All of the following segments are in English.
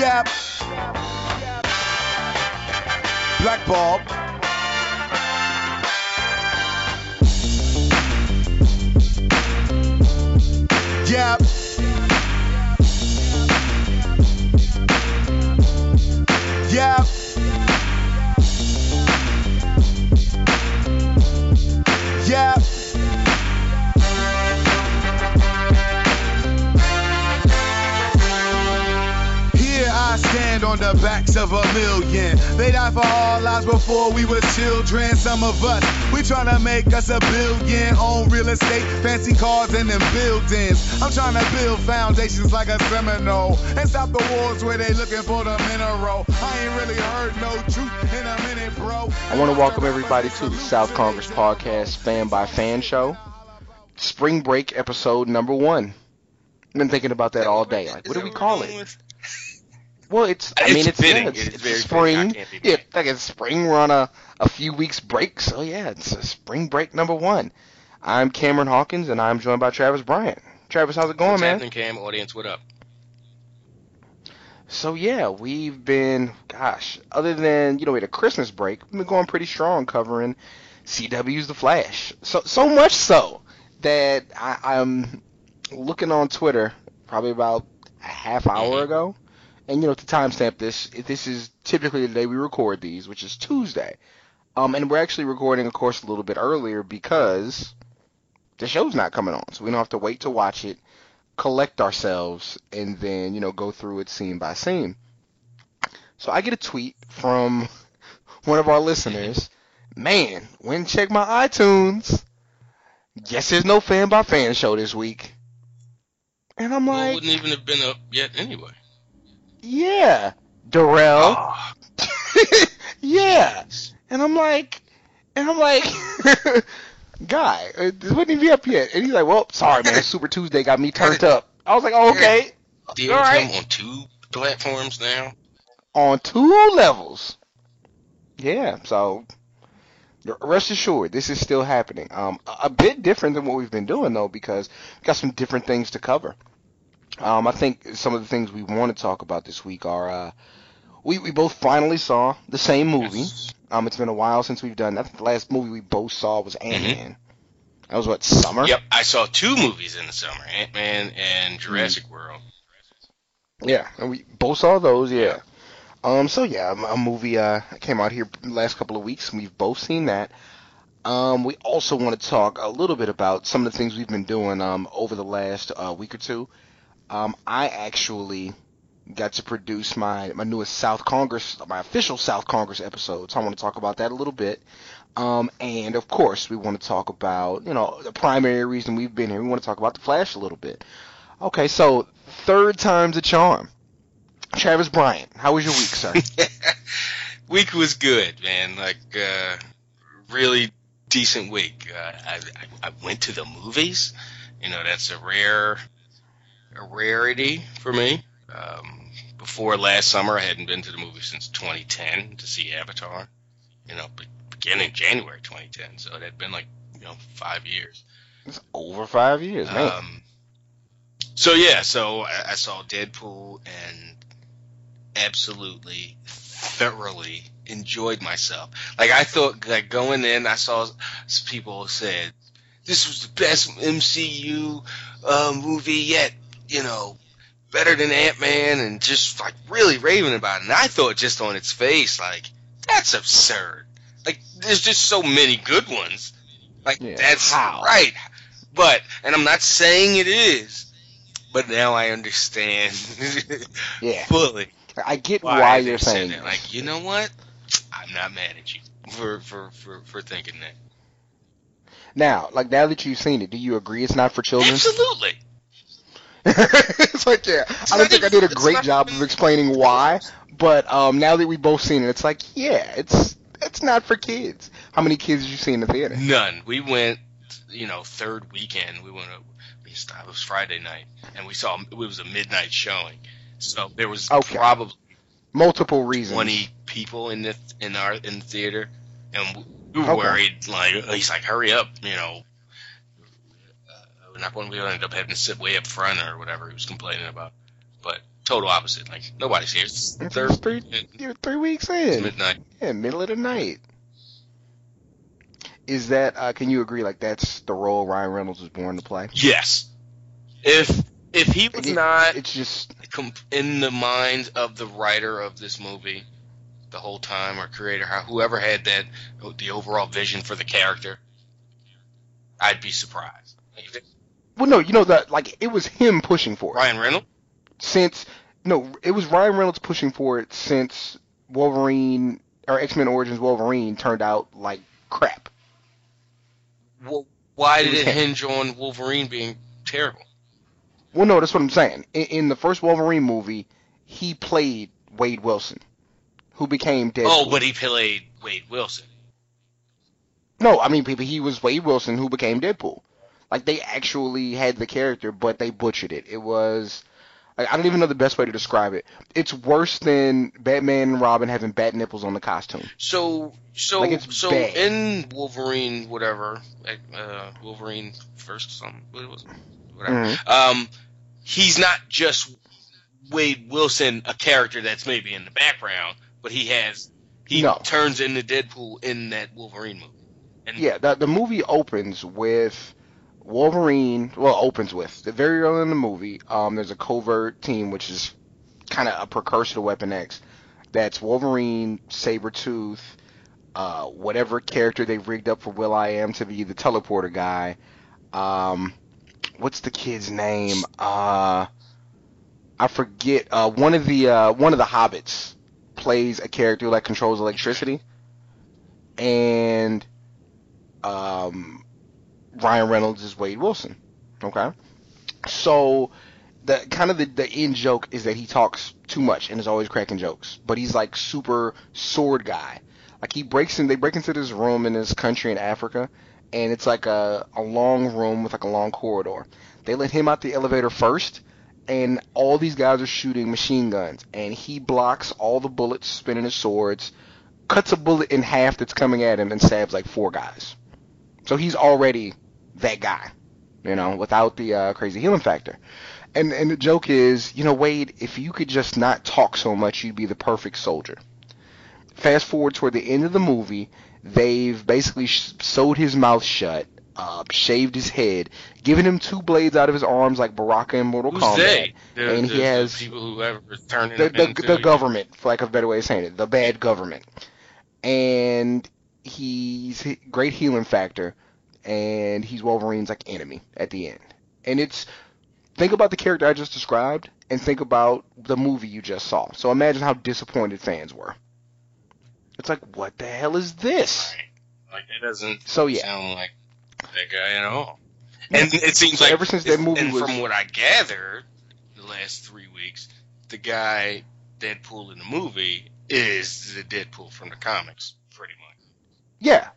Yep. Black Bulb. Yep. On the backs of a million. They died for our lives before we were children. Some of us, we tryna make us a billion. Own real estate, fancy cars, and them buildings. I'm trying to build foundations like a Seminole. And stop the wars where they looking for the mineral. I ain't really heard no truth in a minute, bro. I want to welcome everybody to the South Congress Podcast Fan by Fan Show. Spring break episode number one. I've been thinking about that all day. Like, what do we call it? Well, it's. I It's mean, it's, fitting. yeah, it's, It's it's very spring. fitting. I can't be Yeah, like it's spring. We're on a, a few weeks break, so yeah, it's a spring break number one. I'm Cameron Hawkins, and I'm joined by Travis Bryant. Travis, how's it going, What's man? happening, Cam? Audience, what up? So yeah, we've been, gosh, other than you know, we had a Christmas break, we've been going pretty strong covering CW's The Flash. So so much so that I, I'm looking on Twitter probably about a half hour Mhm. ago, and you know, to timestamp this, this is typically the day we record these, which is Tuesday. Um, and we're actually recording, of course, a little bit earlier because the show's not coming on, so we don't have to wait to watch it collect ourselves and then you know go through it scene by scene. So I get a tweet from one of our listeners. Man, when check my iTunes. Guess there's no fan by fan show this week. And I'm well, it like, wouldn't even have been up yet anyway. Yeah, Darrell. Oh, yeah. And I'm like, and I'm like, guy, uh, this wouldn't even be up yet. And he's like, well, sorry, man, Super Tuesday got me turned up. I was like, oh, okay. deal All right. on two platforms now. on two levels. Yeah, so rest assured, this is still happening. Um, a a bit different than what we've been doing though, because we got some different things to cover. Um, I think some of the things we want to talk about this week are uh, we we both finally saw the same movie. Um, it's been a while since we've done. I think the last movie we both saw was Ant Man. That was what summer. Yep, I saw two movies in the summer: Ant Man and Jurassic Mm. World. Yeah, and we both saw those. Yeah. Um. So yeah, a, a movie uh came out here last couple of weeks, and we've both seen that. Um. We also want to talk a little bit about some of the things we've been doing um over the last uh, week or two. Um. I actually got to produce my my newest South Congress, my official South Congress episode. So I want to talk about that a little bit. Um, and of course, we want to talk about, you know, the primary reason we've been here. We want to talk about the Flash a little bit. Okay, so third time's a charm. Travis Bryant, how was your week, sir? week was good, man. Like, uh, really decent week. Uh, I, I I went to the movies. You know, that's a rare a rarity for me. Um, before last summer, I hadn't been to the movie since 2010 to see Avatar. You know, be- beginning January 2010, so it had been like you know five years. It's over five years, man. Um, so yeah, so I, I saw Deadpool and absolutely thoroughly enjoyed myself. Like I thought, like going in, I saw people said this was the best MCU uh, movie yet. You know, better than Ant Man, and just like really raving about it. And I thought just on its face, like that's absurd. Like there's just so many good ones. Like Yeah, that's how? right. But and I'm not saying it is, but now I understand yeah, fully I get why, why, you're saying that. Like, you know what? I'm not mad at you for for for, for thinking that. now. Like now that you've seen it, do you agree it's not for children? Absolutely. it's like yeah, I don't think I did a great job of explaining why, but um, now that we've both seen it, it's like yeah, it's it's not for kids. How many kids did you see in the theater? None. We went, you know, third weekend. We went. We stopped. It was Friday night, and we saw it was a midnight showing. So there was Okay. probably Multiple reasons. 20 people in the in our in the theater, and we were Okay. worried. Like he's like, hurry up, you know. Not going to be able up having to sit way up front or whatever he was complaining about. But total opposite. Like nobody's here. It's third three, you're three weeks in. midnight. Yeah, middle of the night. Is that? Uh, can you agree? Like that's the role Ryan Reynolds was born to play. Yes. If if he was It- not It's just in the mind of the writer of this movie the whole time or creator, whoever had that the overall vision for the character, I'd be surprised. Like, if well, no, you know that like it was him pushing for it Ryan Reynolds. since no, it was Ryan Reynolds pushing for it since Wolverine or X Men Origins Wolverine turned out like crap. Well, why did it hinge on Wolverine being terrible? Well, no, that's what I'm saying. In, in the first Wolverine movie, he played Wade Wilson, who became Deadpool. Oh, but he played Wade Wilson. No, I mean, people, he was Wade Wilson who became Deadpool. Like they actually had the character, but they butchered it. It was, I don't even know the best way to describe it. It's worse than Batman and Robin having bat nipples on the costume. So, so, Like, so bad. in Wolverine, whatever, uh, Wolverine first, something, what was it? Whatever. Mhm. Um, he's not just Wade Wilson, a character that's maybe in the background, but he has he No. turns into Deadpool in that Wolverine movie. And Yeah, the the movie opens with Wolverine. Well, opens with very early in the movie. Um, there's a covert team which is kind of a precursor to Weapon X. That's Wolverine, Sabretooth, uh, whatever character they've rigged up for will.i.am to be the teleporter guy. Um, what's the kid's name? Uh, I forget. Uh, one of the uh, one of the hobbits plays a character that controls electricity, and um, Ryan Reynolds is Wade Wilson. Okay, so the kind of the, the end joke is that he talks too much and is always cracking jokes, but he's like super sword guy. Like he breaks in, they break into this room in this country in Africa, and it's like a a long room with like a long corridor. They let him out the elevator first, and all these guys are shooting machine guns, and he blocks all the bullets, spinning his swords, cuts a bullet in half that's coming at him, and stabs like four guys. So he's already that guy, you know, without the uh, crazy healing factor. And and the joke is, you know, Wade, if you could just not talk so much, you'd be the perfect soldier. Fast forward toward the end of the movie, they've basically sh- sewed his mouth shut, uh, shaved his head, given him two blades out of his arms like Baraka in Mortal who's Kombat. The, and the, he has- the people who ever the the, the government, for lack of a better way of saying it, the bad government, and he's he- great healing factor, and he's Wolverine's like enemy at the end. And it's think about the character I just described, and think about the movie you just saw. So imagine how disappointed fans were. It's like, what the hell is this? Right. Like that doesn't So yeah, sound like that guy at all. And it seems So like ever since that movie and was- from what I gather, the last three weeks, the guy Deadpool in the movie is the Deadpool from the comics. Yeah,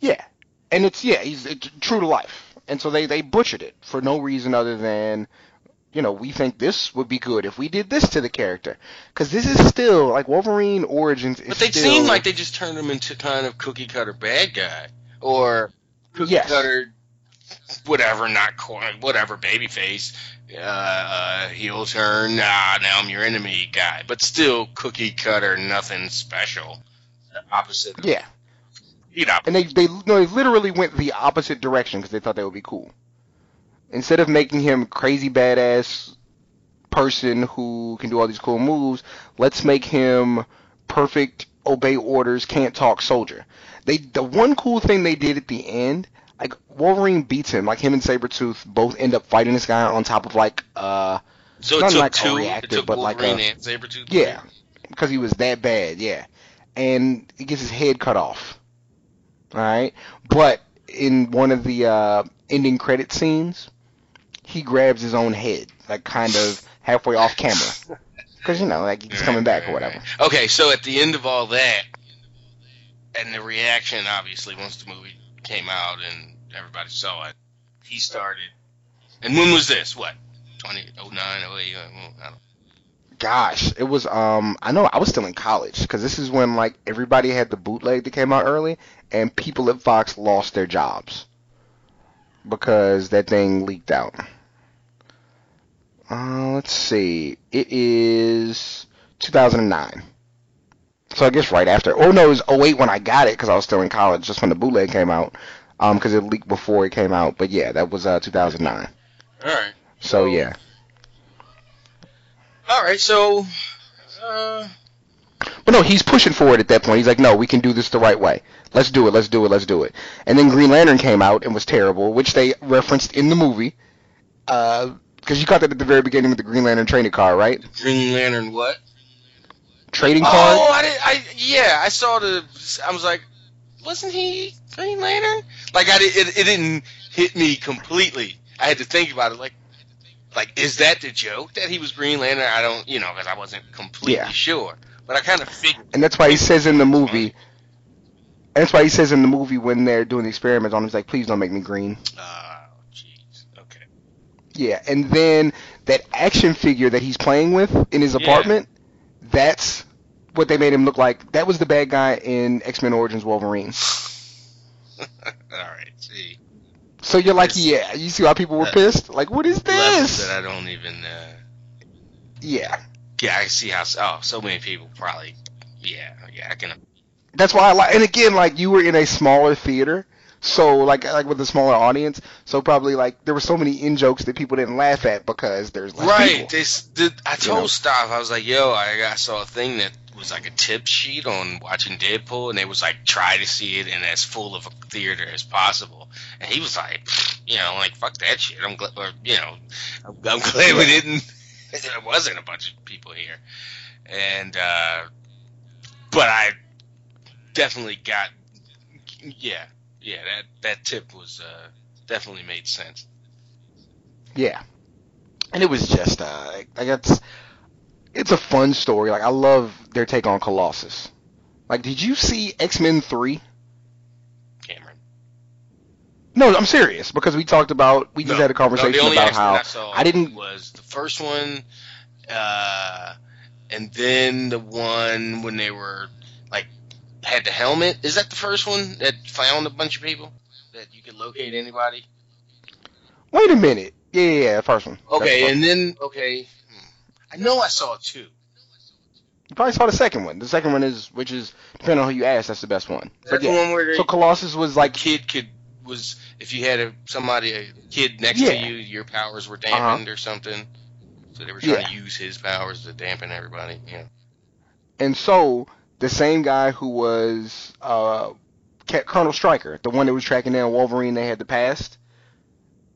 yeah, and it's yeah, he's it's true to life, and so they they butchered it for no reason other than you know, we think this would be good if we did this to the character. Because this is still, like, Wolverine Origins is But they still... seem like they just turned him into kind of cookie cutter bad guy or cookie Yes. cutter whatever, not quite whatever babyface. Uh, uh, heel turn. Nah, now I'm your enemy guy, but still cookie cutter, nothing special. The opposite. Yeah. You know, And they, they, no, they literally went the opposite direction because they thought that would be cool. Instead of making him crazy badass person who can do all these cool moves, let's make him perfect, obey orders, can't talk soldier. They the one cool thing they did at the end, like Wolverine beats him, like him and Sabretooth both end up fighting this guy on top of like uh so not like a two. reactor, it took but like a- and Sabretooth. yeah, because he was that bad, yeah. And he gets his head cut off. All right, but in one of the uh, ending credit scenes, he grabs his own head, like kind of halfway off camera, because you know, like he's coming back or whatever. Okay, so at the end of all that, and the reaction, obviously, once the movie came out and everybody saw it, he started. And when was this? What? 2009, 08? uh, I don't Gosh, it was um I know I was still in college because this is when like everybody had the bootleg that came out early and people at Fox lost their jobs because that thing leaked out. Um let's see. It is 2009. So I guess right after. Oh no, it was 08 when I got it because I was still in college, just when the bootleg came out. Um, because it leaked before it came out. But yeah, that was uh 2009. All right. So yeah. All right. So. Uh, But no, he's pushing for it at that point. He's like, no, we can do this the right way. Let's do it. Let's do it. Let's do it. And then Green Lantern came out and was terrible, which they referenced in the movie. Uh, because you caught that at the very beginning with the Green Lantern trading card, right? Green Lantern. What? Trading card. Oh, I did. I yeah. I saw the. I was like, wasn't he Green Lantern? Like I did. It, it didn't hit me completely. I had to think about it. Like, like is that the joke that he was Green Lantern? I don't. You know, because I wasn't completely Yeah. sure. But I kind of figured. And that's why he says in the movie. And that's why he says in the movie when they're doing the experiments on him, he's like, please don't make me green. Oh, jeez. Okay. Yeah, and then that action figure that he's playing with in his Yeah. apartment, that's what they made him look like. That was the bad guy in X Men Origins Wolverine. All right. See. So you're like, yeah, you see why people were pissed? Like, what is this? that I don't even. Uh, Yeah, yeah, I see how. Oh, so many people probably. Yeah. Yeah. I can. that's why I like. And again, like you were in a smaller theater, so like like with a smaller audience, so probably like there were so many in jokes that people didn't laugh at because there's less Right. people. This, the, I You told know? Staff, I was like, yo, I, I saw a thing that was like a tip sheet on watching Deadpool, and it was like, try to see it in as full of a theater as possible. And he was like, you know, like, fuck that shit. I'm glad, you know, I'm, I'm glad we didn't, there wasn't a bunch of people here. And, uh, but I definitely got, yeah, yeah, that, that tip was, uh, definitely made sense. Yeah. And it was just uh like it's it's a fun story. Like I love their take on Colossus. Like did you see X-Men 3? Cameron. No, I'm serious because we talked about we just No. had a conversation No, about how I, I didn't- was the first one, uh, and then the one when they were like had the helmet. Is that the first one that found a bunch of people that you could locate anybody? Wait a minute. Yeah, yeah, yeah, first one. Okay, first- and then okay. I know I saw two. you probably saw the second one. The second one is which is depending on who you ask, that's the best one. Is that But the one where So Colossus was like kid could was if you had a somebody a kid next Yeah. to you, your powers were dampened or something. So they were trying Yeah. to use his powers to dampen everybody. Yeah. And so the same guy who was uh, Colonel Stryker, the one that was tracking down Wolverine they had the past,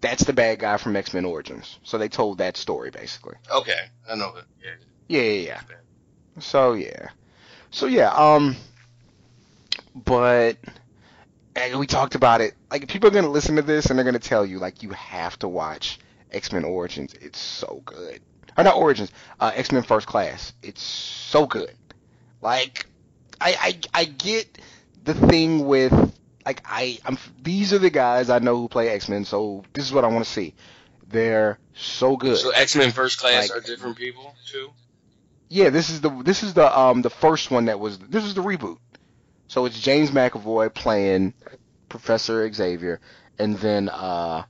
that's the bad guy from X Men Origins. So they told that story basically. Okay, I know that. Yeah. Yeah, yeah, yeah. So yeah, so yeah. Um, but and we talked about it. Like people are gonna listen to this and they're gonna tell you like you have to watch X Men Origins. It's so good. Or not Origins. Uh, X Men First Class. It's so good. Like I I I get the thing with like I I'm these are the guys I know who play X Men. So this is what I want to see. They're so good. So X Men First Class Like- are different people too. Yeah, this is the this is the um the first one that was this is the reboot. So it's James McAvoy playing Professor Xavier, and then uh,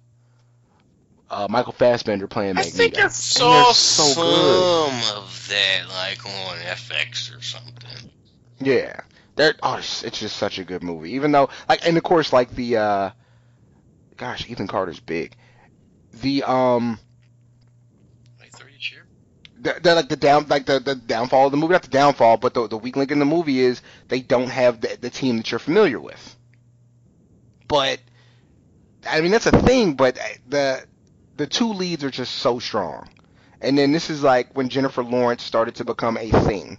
uh Michael Fassbender playing I Magneto. think I And saw they're so some good. of that, like on FX or something. Yeah, they're oh, it's, just such a good movie. Even though like, and of course like the uh, gosh, Ethan Carter's big. The um, Wait, thirty cheer. the, the like the down like the, the downfall of the movie, not the downfall, but the the weak link in the movie is they don't have the, the team that you're familiar with. But I mean that's a thing, but the the two leads are just so strong. And then this is like when Jennifer Lawrence started to become a thing.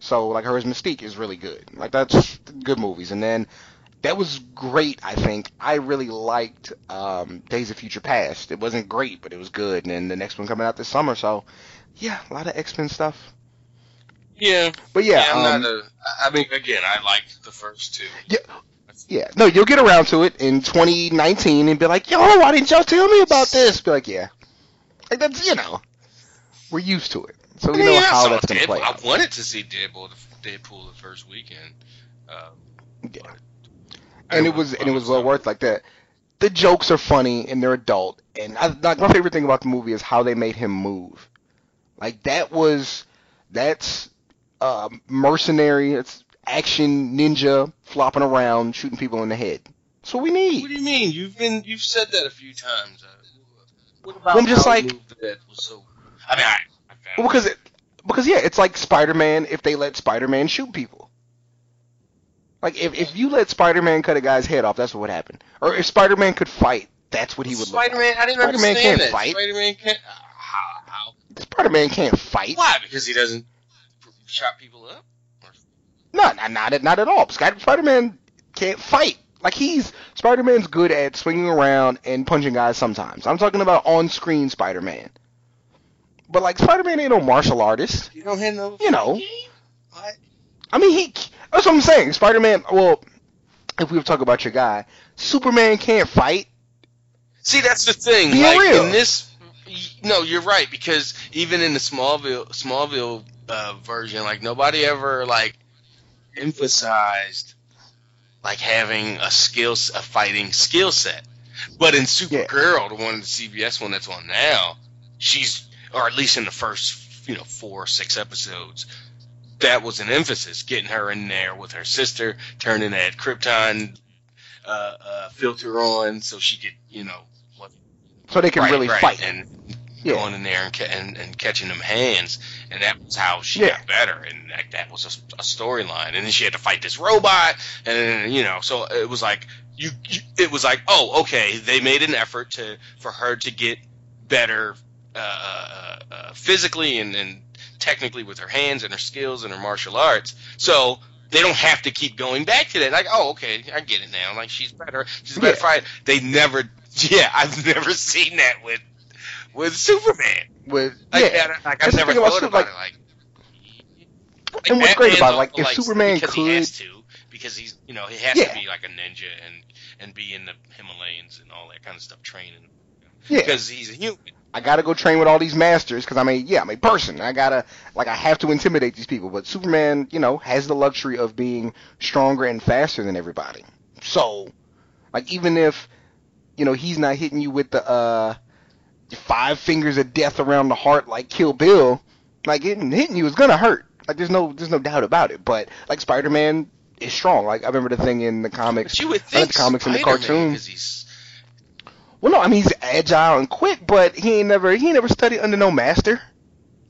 So like her as Mystique is really good. Like that's good movies. And then that was great, I think. I really liked um, Days of Future Past. It wasn't great, but it was good. And then the next one coming out this summer, so yeah, a lot of X Men stuff. Yeah, But yeah, I'm um, not a. I I mean, again, I liked the first two. Yeah. yeah, no, you'll get around to it in 2019 and be like, yo, why didn't y'all tell me about this? Be like, yeah, like that's you know, we're used to it, so we I know mean, I how that's gonna Deadpool. play. I wanted to see Deadpool, the, Deadpool the first weekend. Um, Yeah. and it was know and it was well worth like that. The jokes are funny and they're adult, and I, like my favorite thing about the movie is how they made him move. Like that was that's uh, mercenary. It's action ninja flopping around shooting people in the head. That's what we need. What do you mean? You've been you've said that a few times. Uh, what about I'm just like that was so? I mean, I, I well, because it, because yeah, it's like Spider-Man if they let Spider-Man shoot people. Like if if you let Spider-Man cut a guy's head off, that's what would happen. Or if Spider-Man could fight, that's what he would. Spider-Man, look like. I didn't Spider-Man understand can't that. fight. Spider-Man can't. Uh, how, how? Spider-Man can't fight. Why? Because he doesn't chop people up. No, not not at, not at all. Spider-Man can't fight. Like he's Spider-Man's good at swinging around and punching guys sometimes. I'm talking about on-screen Spider-Man. But like Spider-Man ain't no martial artist. You don't have no. You know. What? I mean, he. That's what I'm saying. Spider-Man. Well, if we were talking about your guy, Superman can't fight. See, that's the thing. Be like real. in this, no, you're right because even in the Smallville Smallville uh, version, like nobody ever like emphasized like having a skill, a fighting skill set. But in Supergirl, the one the CBS one that's on now, she's or at least in the first you know four or six episodes, that was an emphasis, getting her in there with her sister, turning that Krypton uh, uh, filter on so she could you know what, so they can right, really right, fight. and Yeah. going in there and, ca- and and catching them hands, and that was how she Yeah. got better, and that, that was a, a storyline. And then she had to fight this robot, and then, you know, so it was like you, you, it was like, oh, okay, they made an effort to for her to get better uh, uh, uh, physically and, and technically with her hands and her skills and her martial arts. So they don't have to keep going back to that. Like, oh, okay, I get it now. Like she's better. She's a better Yeah. fighter. They never. Yeah, I've never seen that with with Superman. With Like, yeah. that, like I've never about thought Super- about like- it. Like, And what's great about it, like, if Superman because could- he has to, because he's you know he has Yeah. to be like a ninja and and be in the Himalayas and all that kind of stuff training. Yeah. Because he's a human. I gotta go train with all these masters because I'm a yeah I'm a person. I gotta like I have to intimidate these people. But Superman, you know, has the luxury of being stronger and faster than everybody. So, like even if you know he's not hitting you with the uh five fingers of death around the heart like Kill Bill, like hitting hitting you is gonna hurt. Like there's no there's no doubt about it. But like Spider-Man is strong. Like I remember the thing in the comics. But you would think the comics in the Spider-Man, he's Well, no, I mean he's agile and quick, but he ain't never he ain't never studied under no master.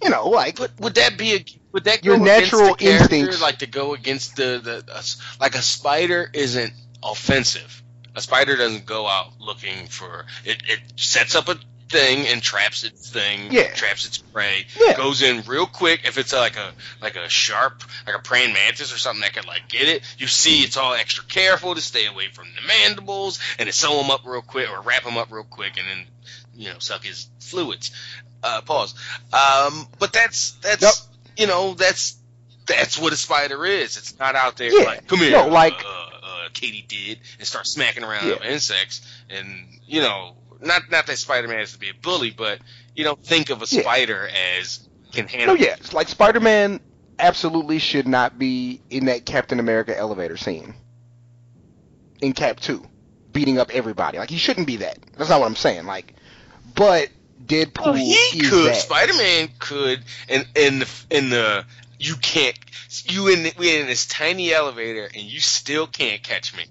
You know, like But would that be a would that Your natural instincts. like to go against the the like a spider isn't offensive. A spider doesn't go out looking for it. It sets up a thing and traps its thing. Yeah. Traps its prey. Yeah. Goes in real quick. If it's like a like a sharp like a praying mantis or something that could like get it, you see it's all extra careful to stay away from the mandibles and to sew them up real quick or wrap them up real quick and then you know suck his fluids. Uh, pause. Um, but that's that's Yep. you know that's that's what a spider is. It's not out there Yeah. like come here, No, like- uh, uh, katydid and start smacking around Yeah. insects and you know not not that Spider Man has to be a bully, but you know think of a Yeah. spider as can no, handle. yeah, it's like Spider-Man absolutely should not be in that Captain America elevator scene in Cap Two, beating up everybody. Like he shouldn't be that. That's not what I'm saying. Like, but Deadpool Well, he could. Spider Man could, and in the in the you can't. You in we in this tiny elevator, and you still can't catch me.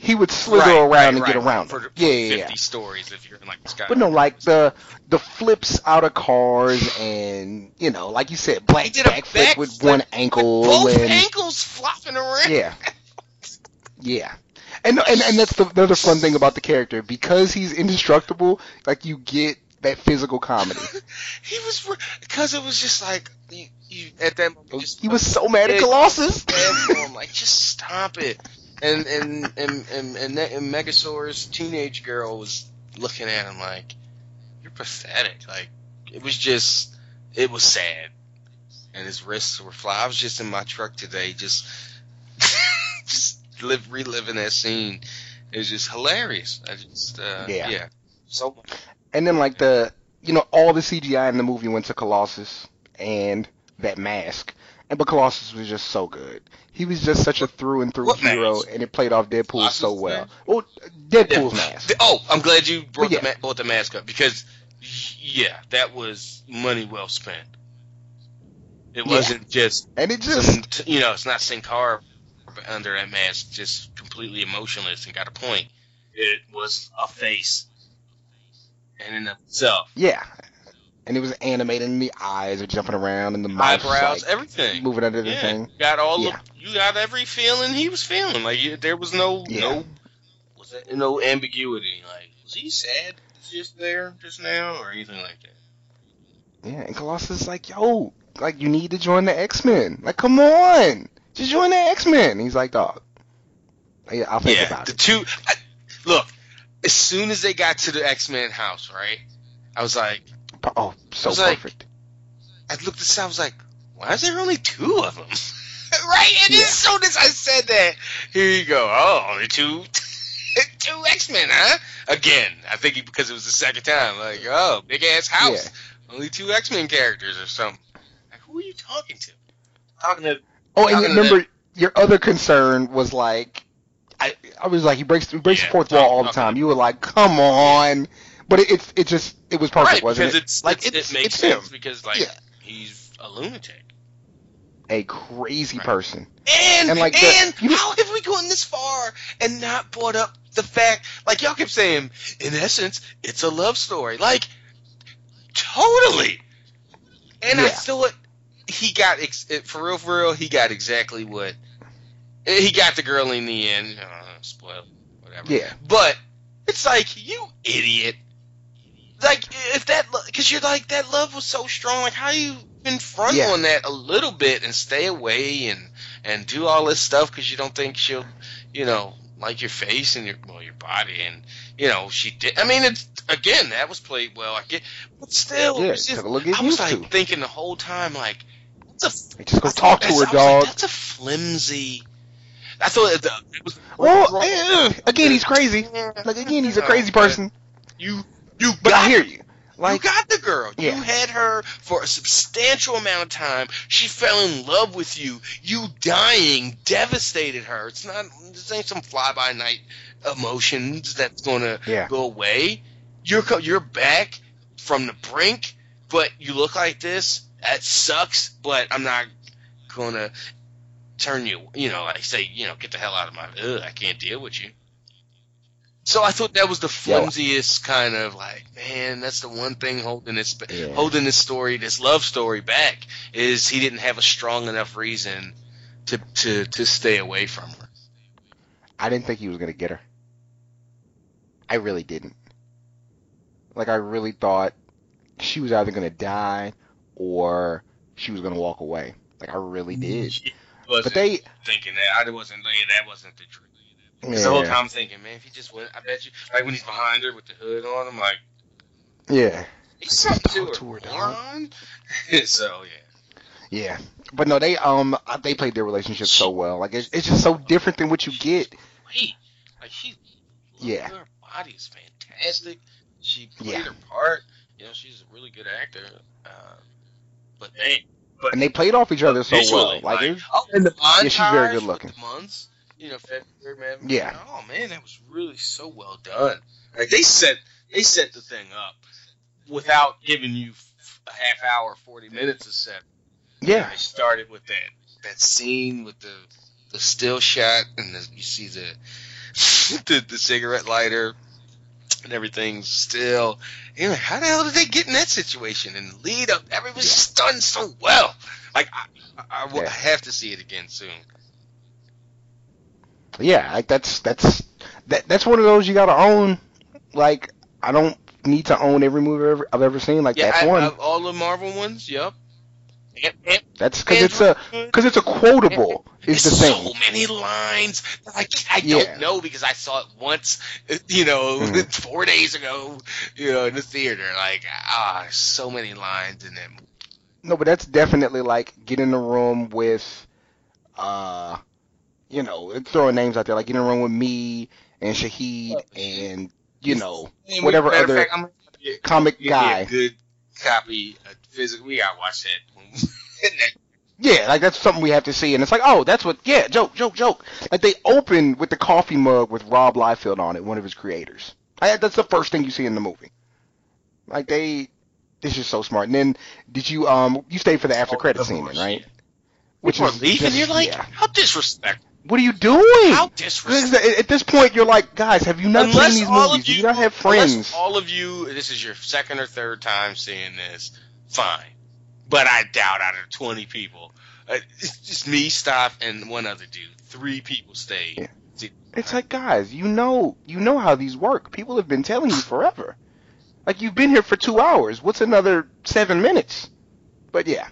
He would slither Right, around right, and get around. for, for yeah, yeah, fifty yeah. stories if you're in like the sky. But no, like the the flips out of cars and you know, like you said, black He did a backflip with one ankle both and ankles flopping around. yeah, yeah. And, and and that's the, the other fun thing about the character because he's indestructible. Like you get that physical comedy. he was because it was just like you, you at that moment. Just, He was so mad at Colossus. him, like just stop it. And and and and, and, and Megasaur's teenage girl was looking at him like, "You're pathetic." Like it was just, it was sad. And his wrists were fly. I was just in my truck today, just just live reliving that scene. It was just hilarious. I just uh, Yeah. yeah. So And then like the you know all the CGI in the movie went to Colossus and that mask. And but Colossus was just so good. He was just such a through and through What hero, mask? and it played off Deadpool Colossus so well. mask? Well, Deadpool's mask. Oh, I'm glad you brought But the ma- brought the mask up because yeah, that was money well spent. It wasn't just and it just t- you know, it's not Sin Cara under that mask, just completely emotionless and got a point. It was a face, and in itself, yeah, and it was animated, and the eyes are jumping around, and the mouth eyebrows, like, everything. moving under the Yeah, thing. you got all Yeah. the, you got every feeling he was feeling. Like you, there was no, Yeah. no, was that no ambiguity? Like was he sad just there just now or anything like that? Yeah, and Colossus is like, yo, like you need to join the X Men. Like, come on, just join the X Men. He's like, dog, yeah, I'll think yeah, about the it. two. I, look, as soon as they got to the X Men house, right? I was like, Oh, so was like- perfect. I looked at this. I was like, why is there only two of them? right? And Yeah. as soon as I said that, here you go. Oh, only two, two X Men, huh? Again, I think he- because it was the second time. Like, oh, big ass house, only two X Men characters or something. Like, who are you talking to? Talking to Oh, and Talking to remember your other concern was like, I, I was like, he breaks, he breaks Yeah, the fourth talk- wall all the time. to- You were like, come on, but it, it's, it just, it was perfect, right wasn't because it? it's like it's, it's, it makes sense him, because like Yeah. he's a lunatic. a crazy Right. person. And And, like, and you- how have we gone this far and not brought up the fact like y'all kept saying in essence it's a love story like totally and I Yeah. thought he got ex- for real for real he got exactly what he got the girl in the end uh, spoil whatever Yeah, but it's like you idiot like if that because you're like that love was so strong like how you been front Yeah. on that a little bit and stay away and and do all this stuff because you don't think she'll you know like your face and your well your body and you know she did i mean it's again that was played well i get but still yeah, it's just- look at i was like to. thinking the whole time like that's a Hey, Just go I talk to her, I was like, dog. that's a flimsy i thought it, it was Well, again, he's crazy. Like again, he's a crazy person. you you But got I hear you. Like, you got the girl. Yeah. You had her for a substantial amount of time. She fell in love with you. You dying devastated her. It's not. This ain't some fly by night emotions that's gonna Yeah. go away. You're you're back from the brink, but you look like this. That sucks. But I'm not gonna turn you. You know, like say, you know, get the hell out of my. Ugh, I can't deal with you. So I thought that was the Yeah. flimsiest kind of like, man, that's the one thing holding this Yeah. holding this story, this love story back is he didn't have a strong enough reason to to to stay away from her. I didn't think he was gonna get her. I really didn't. Like I really thought she was either gonna die or she was gonna walk away. Like I really did. Wasn't But they, thinking that I wasn't thinking that wasn't the truth. 'Cause the whole time I'm thinking, man, if he just went, I bet you, like when he's behind her with the hood on, I'm like, yeah, he's Just something talk to to her, her, dog. so yeah, yeah. But no, they um they played their relationship so well. Like it's, it's just so different than what you get. wait, like she, Yeah. her body is fantastic. She played Yeah. her part. You know, she's a really good actor. Uh, but man, but And they played off each other so well. Like, it, oh, and the montage Yeah, she's very good with looking. the months, you know, February, man. Yeah. Oh man, that was really so well done. Like they set they set the thing up without giving you a half hour, forty minutes of set. yeah, They started with that that scene with the the still shot, and the, you see the, the the cigarette lighter and everything's still. You're like, how the hell did they get in that situation? And lead up, everything's done so well. Like I, I, I will Yeah. have to see it again soon. Yeah. Like that's that's that that's one of those you gotta own. Like I don't need to own every movie I've ever, I've ever seen. Like Yeah, that's I, one. I- all the Marvel ones. Yep. That's because it's a because it's a quotable is the thing. So many lines that I, I Yeah. don't know because I saw it once, you know, Mhm. four days ago, you know, in the theater. Like, ah, so many lines in them. No, but that's definitely like get in the room with, uh, you know, throwing names out there. Like get in the room with me and Shahid and you know And whatever other fact, I'm you- comic give you a guy. good copy, of physical. We gotta watch that. Yeah, like that's something we have to see, and it's like, oh, that's what. Yeah, joke, joke, joke. Like they open with the coffee mug with Rob Liefeld on it, one of his creators. I, that's the first thing you see in the movie. Like they, This is so smart. And then did you um you stayed for the after Oh, credit scene, right? Which People is leaving. just- You're like, yeah. how disrespectful. What are you doing? How disrespectful. at at this point, you're like, guys, have you not unless seen these all movies? of Do you, you not have friends? all of you, this is your second or third time seeing this, fine. But I doubt out of 20 people, uh, it's just me, Stop, and one other dude. Three people stayed. Yeah. It's like, guys, you know, you know how these work. People have been telling you forever. Like you've been here for two hours. What's another seven minutes? But yeah,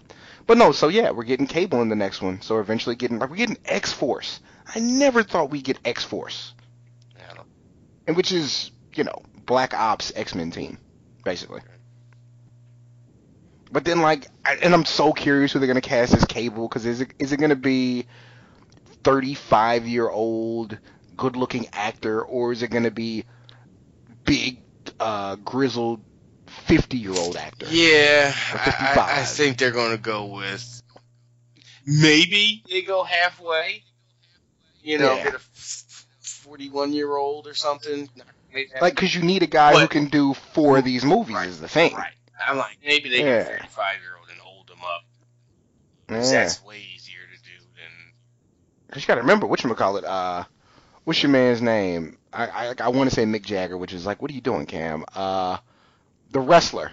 but no. So yeah, we're getting Cable in the next one. So eventually getting like we're getting X Force. I never thought we'd get X Force, and which is you know Black Ops X Men team, basically. But then like, I, and I'm so curious who they're gonna cast as Cable because is it is it gonna be 35 year old good looking actor or is it gonna be big uh, grizzled 50 year old actor? Yeah, I, I, I 55. think they're going to go with maybe they go halfway. You know, Yeah. get a forty-one-year-old or something. Like, cause you need a guy who can do four of these movies Right, is the thing. Right. I'm like maybe they Yeah. get a thirty-five-year-old and hold them up. Yeah. That's way easier to do than Cause you gotta remember what you call it. Uh, what's your man's name? I I, I want to say Mick Jagger, which is like, what are you doing, Cam? Uh, the wrestler,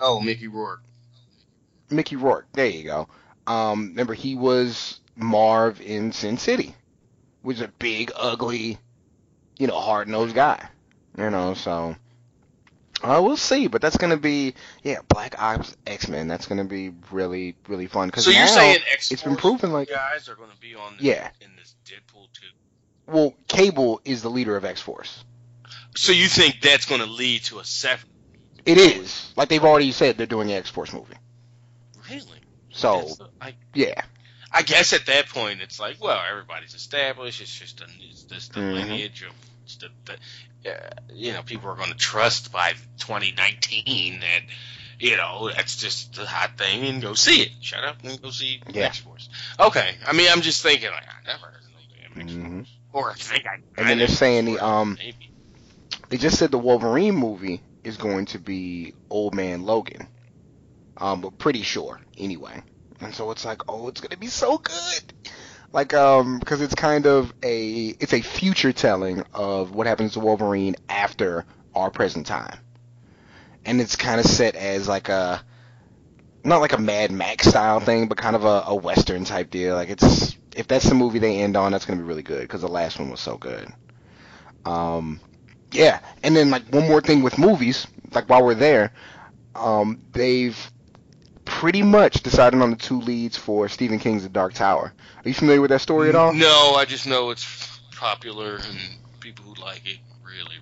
oh Mickey Rourke. Mickey Rourke. There you go. Um, remember he was Marv in Sin City, was a big, ugly, you know, hard nosed guy. You know, so uh, we'll see. But that's gonna be yeah, Black Ops X Men. That's gonna be really really fun. Cause So you're saying X it's been proven like guys are going to be on this, Yeah. in this Deadpool too. well, Cable is the leader of X Force. So you think that's going to lead to a seven? It is like they've already said they're doing an X Force movie. Really? So I yeah, I guess at that point it's like, well, everybody's established. It's just a, it's just the Mhm. lineage of the, the uh, you know people are going to trust by 2019 that you know that's just the hot thing and go see it. Shut up and go see Yeah. X Force. Okay, I mean I'm just thinking like I never heard of no damn X Mhm. Force. Or I think I. And then they're saying the, um, maybe. they just said the Wolverine movie is going to be Old Man Logan. Um, but pretty sure anyway. And so it's like, oh, it's gonna be so good. Like, um, because it's kind of a it's a future telling of what happens to Wolverine after our present time, and it's kind of set as like a not like a Mad Max style thing, but kind of a, a western type deal. Like it's if that's the movie they end on, that's gonna be really good because the last one was so good. Um, yeah, and then like one more thing with movies, like while we're there, um, they've pretty much decided on the two leads for Stephen King's The Dark Tower. Are you familiar with that story at all? No, I just know it's popular and people who like it really.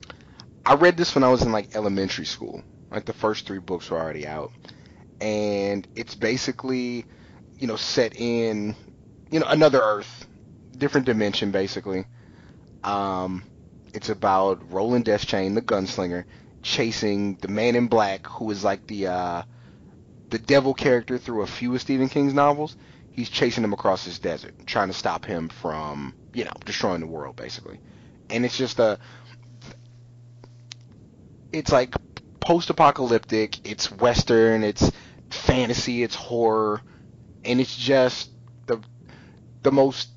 I read this when I was in like elementary school. Like the first three books were already out, and it's basically, you know, set in, you know, another Earth, different dimension, basically. Um, it's about Roland Deschain, the gunslinger, chasing the Man in Black, who is like the uh, the devil character through a few of Stephen King's novels. He's chasing him across this desert, trying to stop him from, you know, destroying the world, basically. And it's just a it's like post-apocalyptic, it's western, it's fantasy, it's horror, and it's just the the most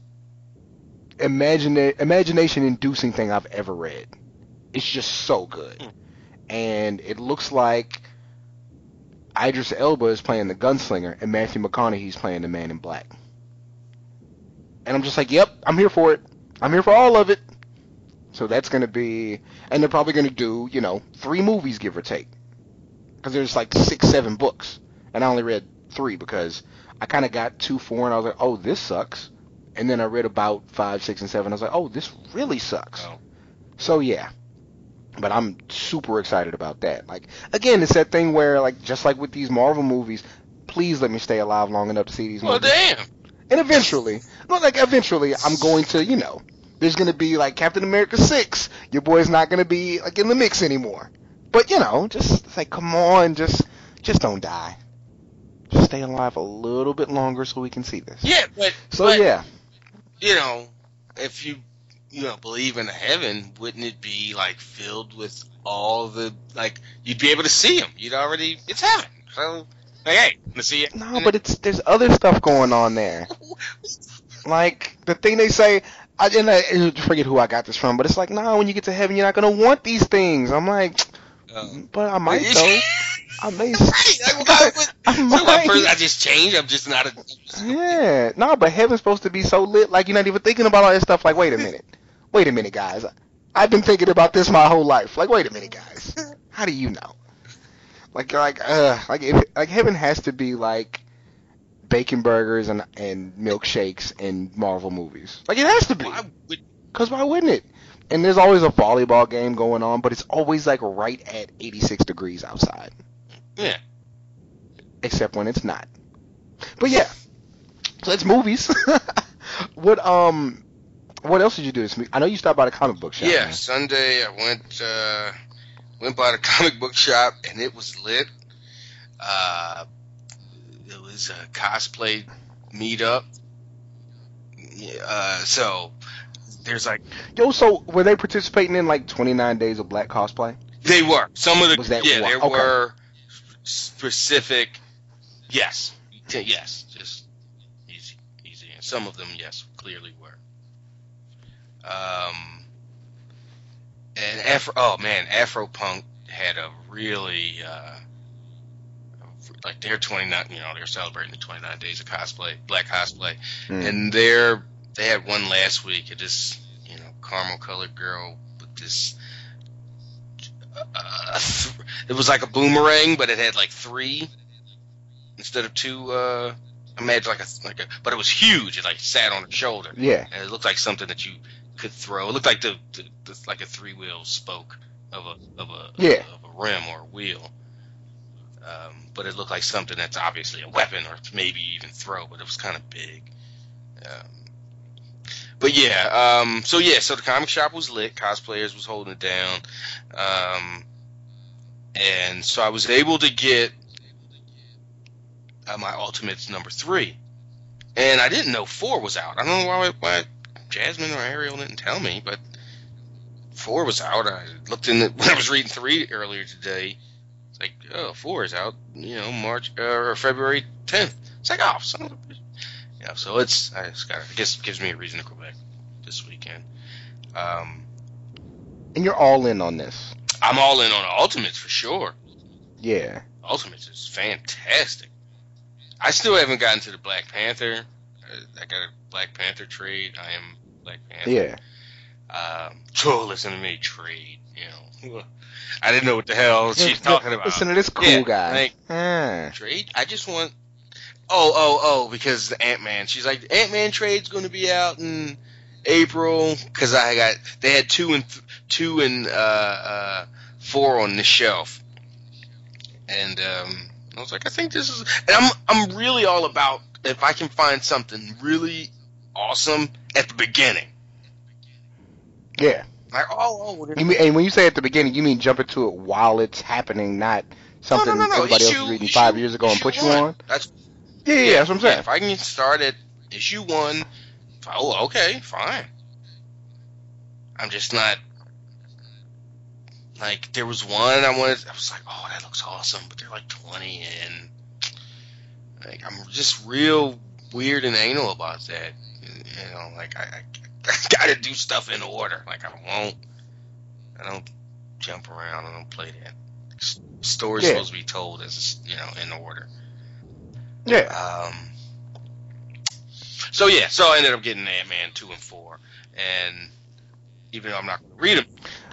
imagine imagination-inducing thing I've ever read. It's just so good, hmm. and it looks like Idris Elba is playing the gunslinger, and Matthew McConaughey's playing the Man in Black. And I'm just like, yep, I'm here for it. I'm here for all of it. So that's going to be, and they're probably going to do, you know, three movies, give or take. Because there's like six, seven books. And I only read three because I kind of got two, four, and I was like, oh, this sucks. And then I read about five, six, and seven. I was like, oh, this really sucks. Oh. So yeah. But I'm super excited about that. Like, again, it's that thing where, like, just like with these Marvel movies, please let me stay alive long enough to see these Well, movies. damn. And eventually, well, like eventually, I'm going to, you know, there's going to be like Captain America six. Your boy's not going to be like in the mix anymore. But you know, just like, come on, just, just don't die. Just stay alive a little bit longer so we can see this. Yeah, but So but, yeah, you know, if you you know believe in heaven, wouldn't it be like filled with all the like you'd be able to see him? You'd already it's heaven. So like, hey, let's see it. No, but it's there's other stuff going on there. Like the thing they say, I and I forget who I got this from, but it's like, nah, when you get to heaven, you're not gonna want these things. I'm like, Um, but I might though. I. Right, like, I so what, first I just changed. I'm just not a. Yeah, no, but heaven's supposed to be so lit, like you're not even thinking about all that stuff. Like, wait a minute, wait a minute, guys. I've been thinking about this my whole life. Like, wait a minute, guys. How do you know? Like, like, uh, like, if, like heaven has to be like bacon burgers and and milkshakes and Marvel movies. Like, it has to be. Why would Cause why wouldn't it? And there's always a volleyball game going on, but it's always like right at 86 degrees outside. Yeah. Except when it's not. But yeah. So that's movies. what um what else did you do this week? I know you stopped by the comic book shop. Yeah, man. Sunday I went uh, went by the comic book shop and it was lit. Uh, it was a cosplay meetup. Yeah, Uh, so there's like Yo, so were they participating in like 29 days of black cosplay? they were some of the Was that yeah one? there Okay. were specific yes yes just easy easy. And some of them yes clearly were. Um and afro oh man afro punk had a really uh like they're 29 you know they're celebrating the 29 days of cosplay black cosplay. Hmm. and they're they had one last week of this you know caramel colored girl with this uh, th- it was like a boomerang but it had like three instead of two uh imagine like a like a but it was huge. It like sat on her shoulder. Yeah. and it looked like something that you could throw. It looked like the, the, the like a three wheel spoke of a of a Yeah. of a rim or a wheel. Um, but it looked like something that's obviously a weapon or maybe even throw but it was kind of big. Um, but yeah, um, so yeah, so the comic shop was lit. Cosplayers was holding it down, um, and so I was able to get uh, my Ultimates number three, and I didn't know four was out. I don't know why, why Jasmine or Ariel didn't tell me, but four was out. I looked in the, when I was reading three earlier today. It's like, oh, four is out. You know, March uh, or February tenth. It's like, oh, son of a. Yeah, so it's I just got I guess it gives me a reason to go back this weekend. Um, And you're all in on this. I'm all in on Ultimates for sure. Yeah. Ultimates is fantastic. I still haven't gotten to the Black Panther. I got a Black Panther trade. I am Black Panther. Yeah. Um, listen to me, trade. You know, I didn't know what the hell she's talking about. Listen to this cool Yeah, guy. like- Ah. trade. I just want. Oh, oh, oh! Because the Ant Man. She's like, Ant Man trade's going to be out in April. Because I got they had two and th- two and uh, uh, four on the shelf, and um, I was like, I think this is. And I'm I'm really all about if I can find something really awesome at the beginning. Yeah. Like, oh, oh, You mean, and when you say at the beginning, you mean jump into it while it's happening, not something no, no, no. everybody else Issue- was reading issue- five years ago and put you on. That's Yeah, yeah, that's what I'm saying. If I can start at issue one, oh, okay, fine. I'm just not like there was one I wanted. I was like, oh, that looks awesome, but they're like 20 and like I'm just real weird and anal about that. You know, like I, I, I gotta do stuff in order. Like I won't. I don't jump around. I don't play that. S- Story's Yeah. supposed to be told as you know in order. Yeah. Um, so yeah, so I ended up getting Ant Man two and four, and even though I'm not going to read them,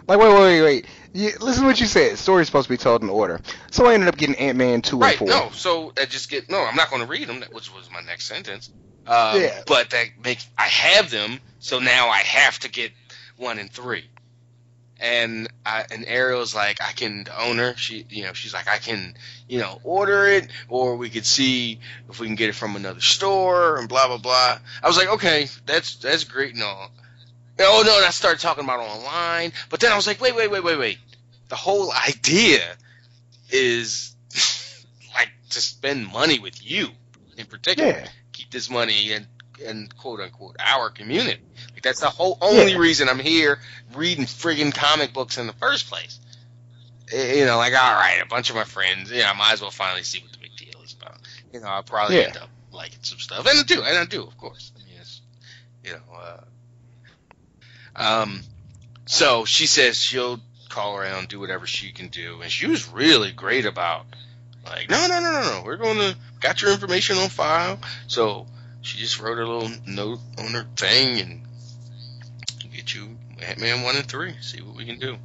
Like, wait, wait, wait, wait. You, listen to what you said. Story's supposed to be told in order. So I ended up getting Ant Man 2 right? and 4. No, so I just get no. I'm not going to read them, which was my next sentence. Um, Yeah. But that makes I have them, so now I have to get one and three. And I, and Ariel's like, I can the owner. She, you know, she's like, I can, you know, order it, or we could see if we can get it from another store, and blah blah blah. I was like, okay, that's that's great and all. Oh no, and I started talking about online, but then I was like, wait, wait, wait, wait, wait. The whole idea is like to spend money with you in particular. Yeah. Keep this money and in quote unquote our community. That's the whole only Yeah. reason I'm here reading friggin' comic books in the first place. Eh, You know, like all right, a bunch of my friends. Yeah, I might as well finally see what the big deal is about. You know, I'll probably Yeah. end up liking some stuff, and I do, and I do, of course. I mean, it's you know, uh, um, so she says she'll call around, do whatever she can do, and she was really great about like, no, no, no, no, no, we're going to got your information on file. So she just wrote a little note on her thing and get you Ant-Man one and three. See what we can do.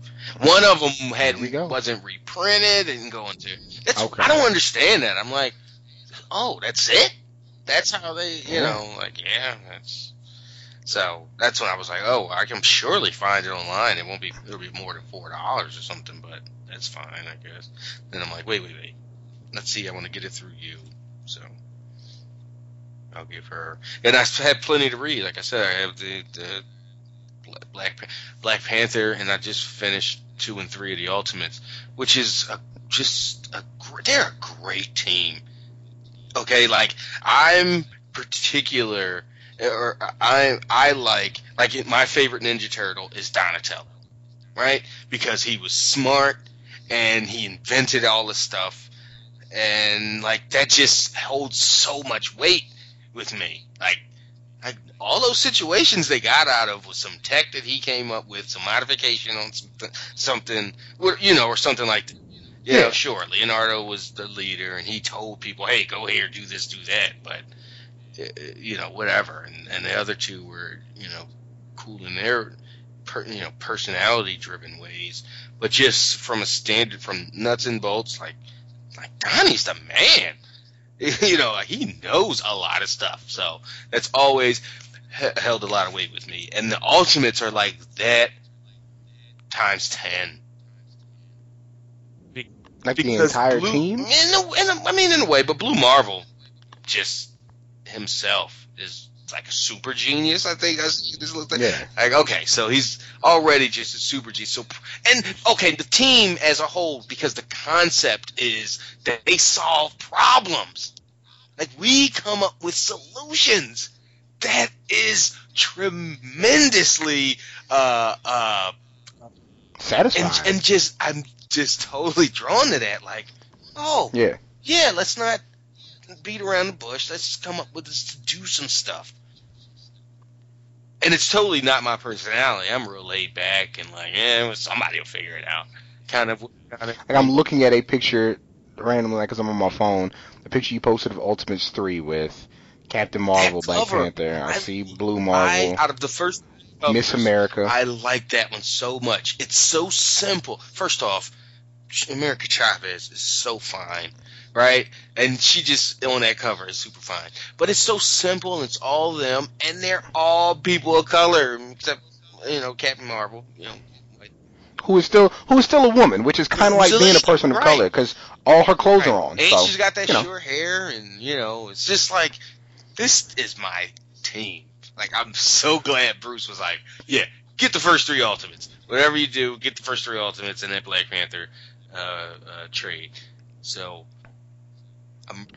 One of them had wasn't reprinted and going to. That's, Okay. I don't understand that. I'm like, oh, that's it. That's how they, you Yeah. know, like yeah, that's. So that's when I was like, oh, I can surely find it online. It won't be, it'll be more than four dollars or something, but that's fine, I guess. Then I'm like, wait, wait, wait. Let's see. I want to get it through you, so I'll give her. And I had plenty to read. Like I said, I have the the Black Black Panther, and I just finished two and three of the Ultimates, which is a, just a they're a great team. Okay, like I'm particular, or I I like like my favorite Ninja Turtle is Donatello, right? Because he was smart and he invented all this stuff, and like that just holds so much weight with me. Like, like all those situations they got out of was some tech that he came up with, some modification on something, something, you know, or something like. That. You know, Yeah. sure, Leonardo was the leader, and he told people, "Hey, go here, do this, do that." But uh, you know, whatever. And, and the other two were, you know, cool in their, per, you know, personality-driven ways. But just from a standard, from nuts and bolts, like, like Donnie's the man. you know, he knows a lot of stuff. So that's always he- held a lot of weight with me. And the Ultimates are like that times ten. Like the entire Blue- team. In a, in a, I mean, in a way, but Blue Marvel, just himself is like a super genius. I think that's this little thing. Yeah. Like, okay, so he's already just a super genius. So, and okay, the team as a whole, because the concept is that they solve problems. Like we come up with solutions. That is tremendously uh uh Satisfying. and and just I'm just totally drawn to that. Like, oh yeah. yeah, let's not beat around the bush. Let's just come up with this to do some stuff. And it's totally not my personality. I'm real laid back and like, yeah, somebody will figure it out. Kind of, kind of. Like I'm looking at a picture randomly because I'm on my phone. The picture you posted of Ultimates three with Captain Marvel, Black cover, Panther. I, I- see Blue Marvel. I, out of the first Miss America. I like that one so much. It's so simple. First off, America Chavez is so fine, right? And she just on that cover is super fine. But it's so simple and it's all them and they're all people of color except you know Captain Marvel, you know. who is still who is still a woman, which is kind of like being a person of right. color because all her clothes Right. are on. And so she's got that you know. short hair, and you know, it's just like this is my team. Like I'm so glad Bruce was like, yeah, get the first three ultimates. Whatever you do, get the first three ultimates in that Black Panther uh, uh, trade. So I'm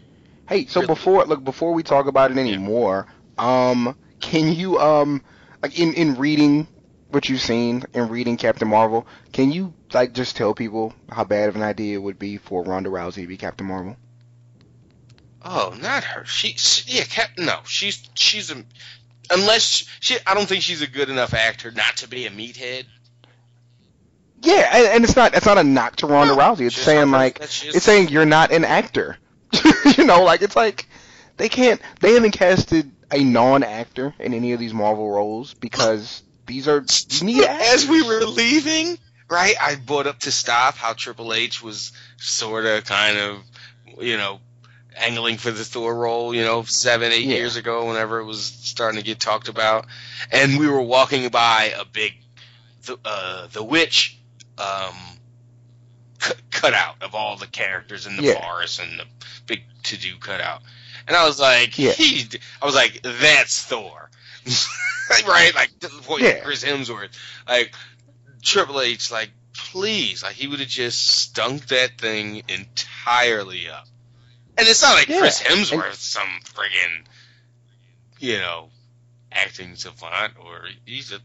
Hey, so Really? before look before we talk about it anymore, um, can you um like in in reading what you've seen in reading Captain Marvel, can you like just tell people how bad of an idea it would be for Ronda Rousey to be Captain Marvel? oh, not her. She, she yeah, Cap, no, she's she's a unless she, I don't think she's a good enough actor not to be a meathead. Yeah, and, and it's not it's not a knock to Ronda No, Rousey. It's saying like it's saying you're not an actor. you know, like it's like they can't they haven't casted a non-actor in any of these Marvel roles because these are as we were leaving, right, I brought up to stop how Triple H was sort of kind of, you know, angling for the Thor role, you know, seven, eight Yeah. years ago, whenever it was starting to get talked about. And we were walking by a big, the, uh, the witch, um, cut, cutout of all the characters in the Yeah. forest and the big to do cutout. And I was like, Yeah. he, I was like, that's Thor. right? Like, the point Yeah. Chris Hemsworth. Like, Triple H, like, please. Like, he would have just stunk that thing entirely up. And it's not like Yeah. Chris Hemsworth, some friggin', you know, acting savant or he's a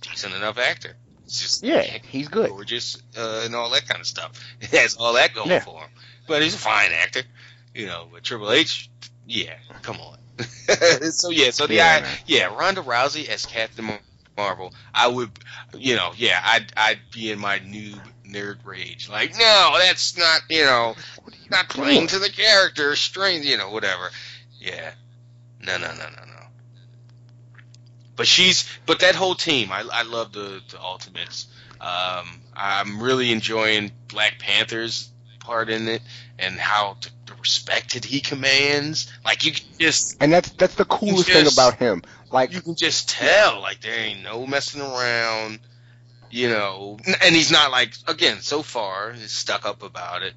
decent enough actor. It's just yeah, he's good, gorgeous, uh, and all that kind of stuff. He has all that going yeah. for him. But he's a fine actor, you know. But Triple H, yeah, come on. so yeah, so the yeah, I, yeah, Ronda Rousey as Captain Marvel, I would, you know, yeah, I'd I'd be in my noob nerd rage, like, no, that's not, you know, not playing to the character, strange, you know, whatever. Yeah, no, no, no, no, no. But she's, but that whole team, I I love the the Ultimates. Um, I'm really enjoying Black Panther's part in it and how to, the respect that he commands. Like you can just and that's that's the coolest just, thing about him. Like you can just tell, like there ain't no messing around. You know, and he's not like again so far he's stuck up about it.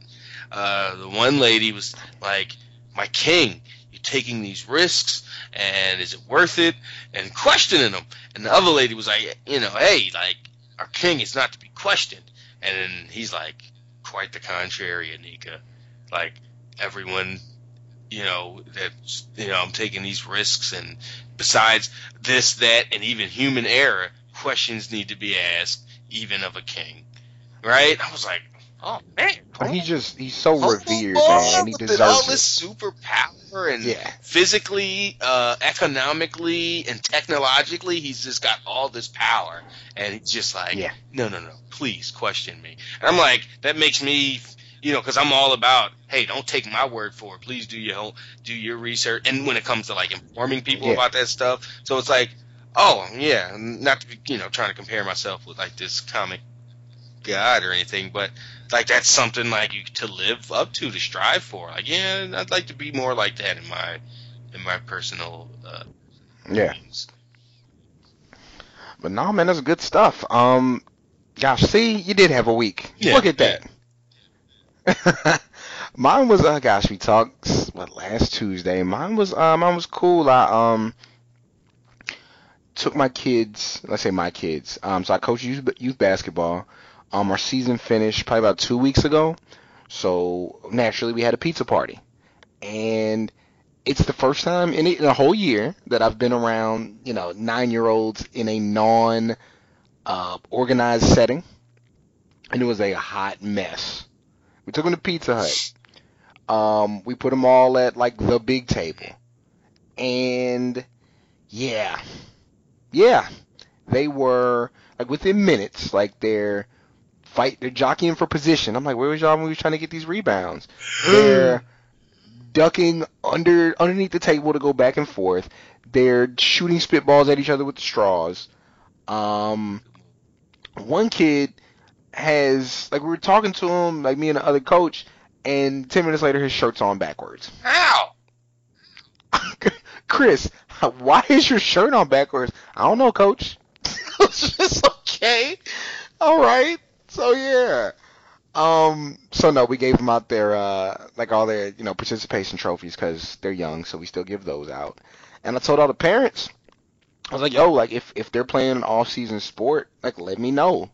Uh, the one lady was like, "My king, you're taking these risks, and is it worth it?" And questioning him. And the other lady was like, "You know, hey, like our king is not to be questioned." And then he's like, "Quite the contrary, Aneka. Like everyone you know that you know I'm taking these risks and besides this that and even human error questions need to be asked even of a king right I was like oh man but he just he's so revered man he deserves all this super power and yeah. physically uh, economically and technologically he's just got all this power and he's just like yeah. no no no please question me and I'm like that makes me you know, because I'm all about, hey, don't take my word for it. Please do your do your research. And when it comes to like informing people yeah. about that stuff, so it's like, oh yeah, not to be, you know, trying to compare myself with like this comic god or anything, but like that's something like you to live up to, to strive for. Like, yeah, I'd like to be more like that in my in my personal. Uh, yeah. But no, man, that's good stuff. Um, gosh, see, you did have a week. Yeah, Look at that. Yeah. mine was uh gosh we talked what last Tuesday. Mine was uh mine was cool. I um took my kids, let's say my kids. Um so I coach youth, youth basketball. Um our season finished probably about 2 weeks ago. So naturally we had a pizza party. And it's the first time in a, in a whole year that I've been around, you know, 9-year-olds in a non uh organized setting. And it was a hot mess we took them to Pizza Hut. Um, we put them all at like the big table, and yeah, yeah, they were like within minutes, like they're fight, they're jockeying for position. I'm like, where was y'all when we were trying to get these rebounds? they're ducking under underneath the table to go back and forth. They're shooting spitballs at each other with the straws. Um, one kid has like we were talking to him, like me and the other coach, and ten minutes later his shirt's on backwards. How? Chris, why is your shirt on backwards? I don't know, coach. it's just okay. All right. So yeah. Um. So no, we gave them out their uh like all their you know participation trophies because they're young, so we still give those out. And I told all the parents, I was like, yo, like if if they're playing an off season sport, like let me know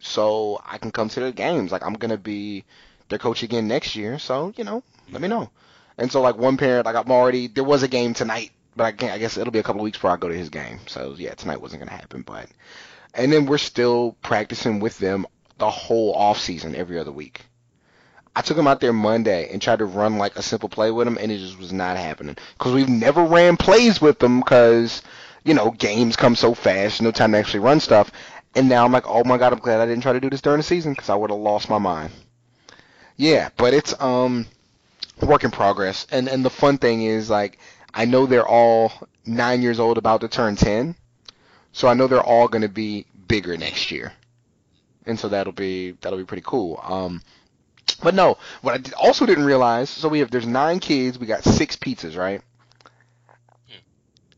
so I can come to the games. Like I'm gonna be their coach again next year, so you know, let me know. And so like one parent, like I'm already there was a game tonight, but I can't. I guess it'll be a couple of weeks before I go to his game. So yeah, tonight wasn't gonna happen, but and then we're still practicing with them the whole off season every other week. I took him out there Monday and tried to run like a simple play with him, and it just was not happening because we've never ran plays with them because you know games come so fast, no time to actually run stuff. And now I'm like, oh my god, I'm glad I didn't try to do this during the season because I would have lost my mind. Yeah, but it's um work in progress. And and the fun thing is like I know they're all nine years old, about to turn ten, so I know they're all going to be bigger next year, and so that'll be that'll be pretty cool. Um, but no, what I also didn't realize, so we have there's nine kids, we got six pizzas, right?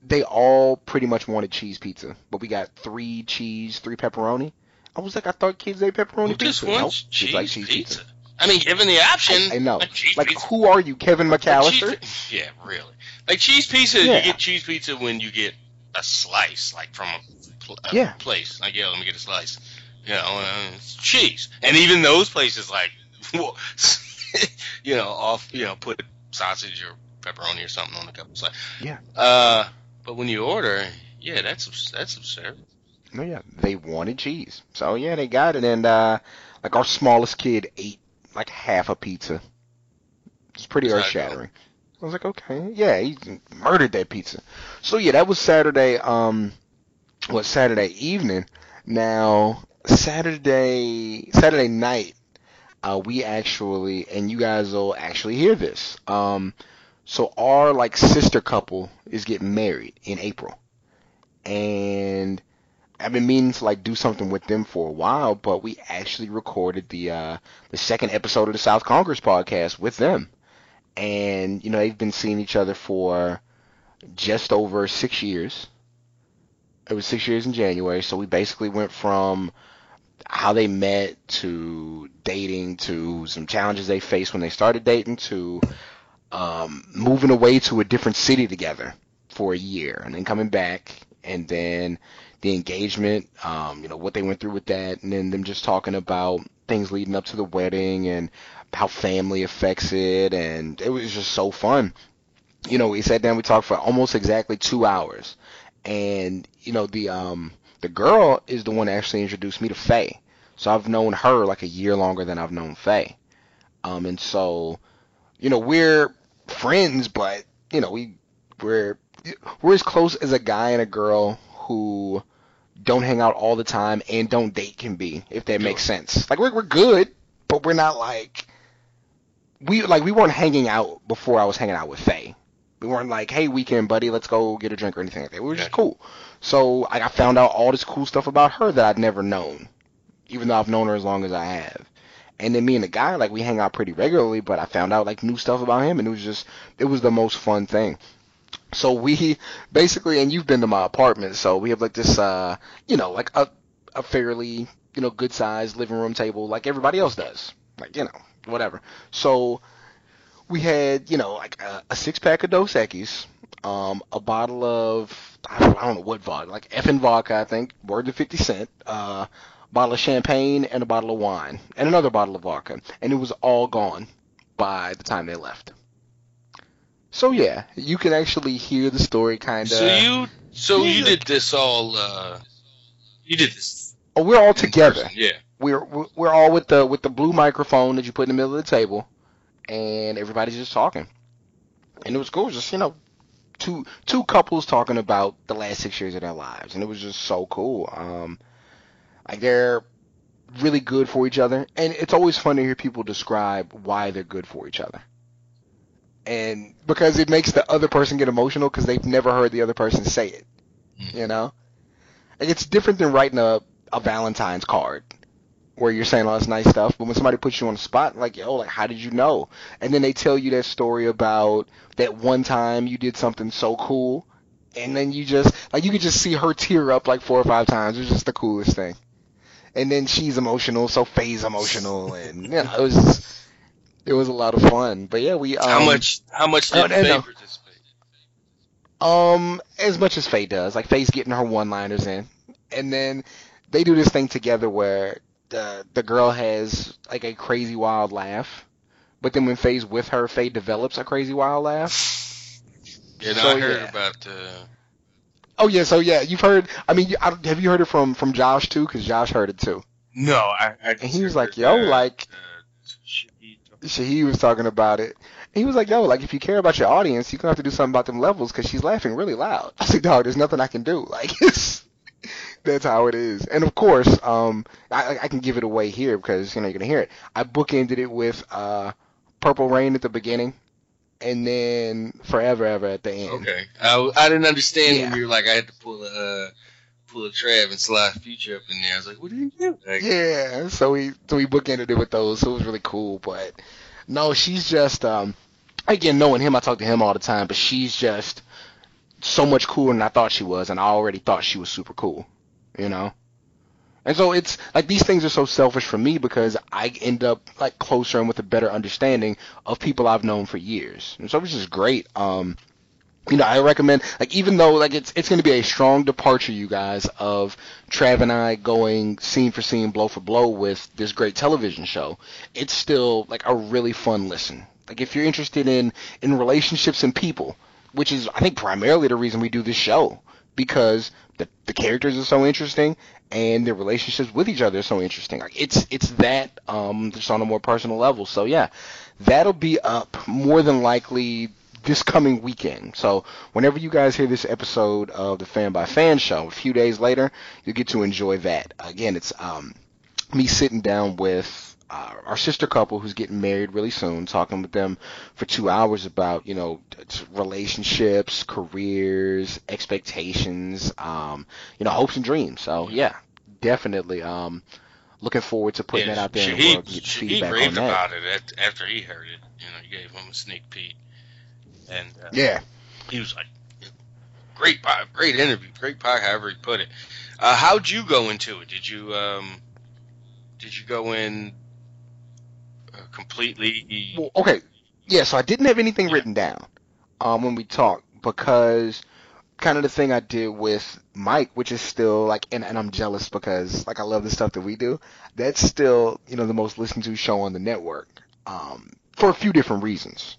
they all pretty much wanted cheese pizza, but we got three cheese, three pepperoni. I was like, I thought kids ate pepperoni who pizza. Just nope, cheese like cheese pizza. pizza. I mean, given the option, I, I know. Like, pizza. who are you, Kevin McCallister? Cheese, yeah, really. Like cheese pizza, yeah. you get cheese pizza when you get a slice, like from a, a yeah. place. Like, yeah, let me get a slice. You know, cheese, and even those places, like, you know, off, you know, put sausage or pepperoni or something on the cup. It's like, yeah. Uh, But when you order, yeah, that's that's absurd. No, yeah, they wanted cheese, so yeah, they got it, and uh, like our smallest kid ate like half a pizza. It's pretty earth shattering. I was like, okay, yeah, he murdered that pizza. So yeah, that was Saturday. Um, what Saturday evening? Now Saturday Saturday night, uh, we actually, and you guys will actually hear this. Um, so our like sister couple is getting married in April, and I've been meaning to like do something with them for a while, but we actually recorded the uh, the second episode of the South Congress podcast with them, and you know they've been seeing each other for just over six years. It was six years in January, so we basically went from how they met to dating to some challenges they faced when they started dating to um, moving away to a different city together for a year and then coming back and then the engagement, um, you know, what they went through with that, and then them just talking about things leading up to the wedding and how family affects it, and it was just so fun. You know, we sat down, we talked for almost exactly two hours, and you know, the um, the girl is the one that actually introduced me to Faye, so I've known her like a year longer than I've known Faye, um, and so, you know, we're friends, but you know, we we're we're as close as a guy and a girl who don't hang out all the time and don't date can be, if that makes sense. Like we're we're good, but we're not like we like we weren't hanging out before I was hanging out with Faye. We weren't like, hey, weekend buddy, let's go get a drink or anything like that. We were just cool. So I found out all this cool stuff about her that I'd never known, even though I've known her as long as I have. And then me and the guy, like, we hang out pretty regularly, but I found out like new stuff about him, and it was just, it was the most fun thing. So we basically, and you've been to my apartment, so we have like this, uh, you know, like a, a fairly, you know, good sized living room table, like everybody else does, like you know, whatever. So we had, you know, like a, a six pack of Dos Equis, um, a bottle of I don't, I don't know what vodka, like Effen vodka, I think, worth of fifty cent, uh, bottle of champagne and a bottle of wine and another bottle of vodka, and it was all gone by the time they left. So yeah, you can actually hear the story kind of. So you so you did this all uh you did this Oh, we're all together. person, Yeah. We're we're we're all with the with the blue microphone that you put in the middle of the table, and everybody's just talking, and it was cool. It was just you know, two two couples talking about the last six years of their lives, and it was just so cool. Um, like they're really good for each other, and it's always fun to hear people describe why they're good for each other. And because it makes the other person get emotional because they've never heard the other person say it, Mhm. you know. Like it's different than writing a a Valentine's card where you're saying all this nice stuff, but when somebody puts you on the spot, like, yo, like, how did you know? And then they tell you that story about that one time you did something so cool, and then you just, like, you could just see her tear up like four or five times. It was just the coolest thing. And then she's emotional, so Faye's emotional, and, you know, it was just, it was a lot of fun. But yeah, we, um, how much how much did no, Faye no. participate? Um, as much as Faye does. Like Faye's getting her one-liners in, and then they do this thing together where the the girl has like a crazy wild laugh, but then when Faye's with her, Faye develops a crazy wild laugh. Yeah, So, I heard yeah. about uh Oh yeah, so yeah, you've heard. I mean, you- I, have you heard it from from Josh too? Because Josh heard it too. No, I, I And he was like, "Yo, uh, like." uh, he was talking about it. And he was like, yo, like, if you care about your audience, you're going to have to do something about them levels because she's laughing really loud. I said, like, dog, there's nothing I can do. Like, it's, that's how it is. And of course, um, I, I can give it away here because, you know, you're going to hear it. I bookended it with, uh, Purple Rain at the beginning and then Forever Ever at the end. Okay, I, I didn't understand Yeah. when you were like I had to pull a uh, pull a Trav and slide Future up in there. I was like, what did you do? Like, Yeah, so we so we bookended it with those. So it was really cool. But no, she's just um again knowing him, I talk to him all the time. But she's just so much cooler than I thought she was, and I already thought she was super cool. You know. And so it's like these things are so selfish for me because I end up like closer and with a better understanding of people I've known for years. And so it's just great. Um, you know, I recommend like even though like it's it's going to be a strong departure, you guys, of Trav and I going scene for scene, blow for blow with this great television show. It's still like a really fun listen. Like if you're interested in in relationships and people, which is I think primarily the reason we do this show because the the characters are so interesting and their relationships with each other are so interesting. Like it's it's that um just on a more personal level. So yeah, that'll be up more than likely this coming weekend. So whenever you guys hear this episode of the Fan by Fan show, a few days later, you get to enjoy that. Again, it's um me sitting down with uh, our sister couple who's getting married really soon, talking with them for two hours about you know relationships, careers, expectations, um, you know hopes and dreams. So yeah, definitely. Um, looking forward to putting Yeah, that out there in the Shahid, world. and Shahid feedback on raved that. about it after he heard it. You know, you gave him a sneak peek, and uh, Yeah. he was like, "Great, great interview, great pie." However he put it. Uh, how'd you go into it? Did you um, did you go in completely? Well, okay. Yeah, so I didn't have anything Yeah. written down um, when we talked because kind of the thing I did with Mike, which is still like, and, and I'm jealous because like I love the stuff that we do. That's still you know the most listened to show on the network um, for a few different reasons.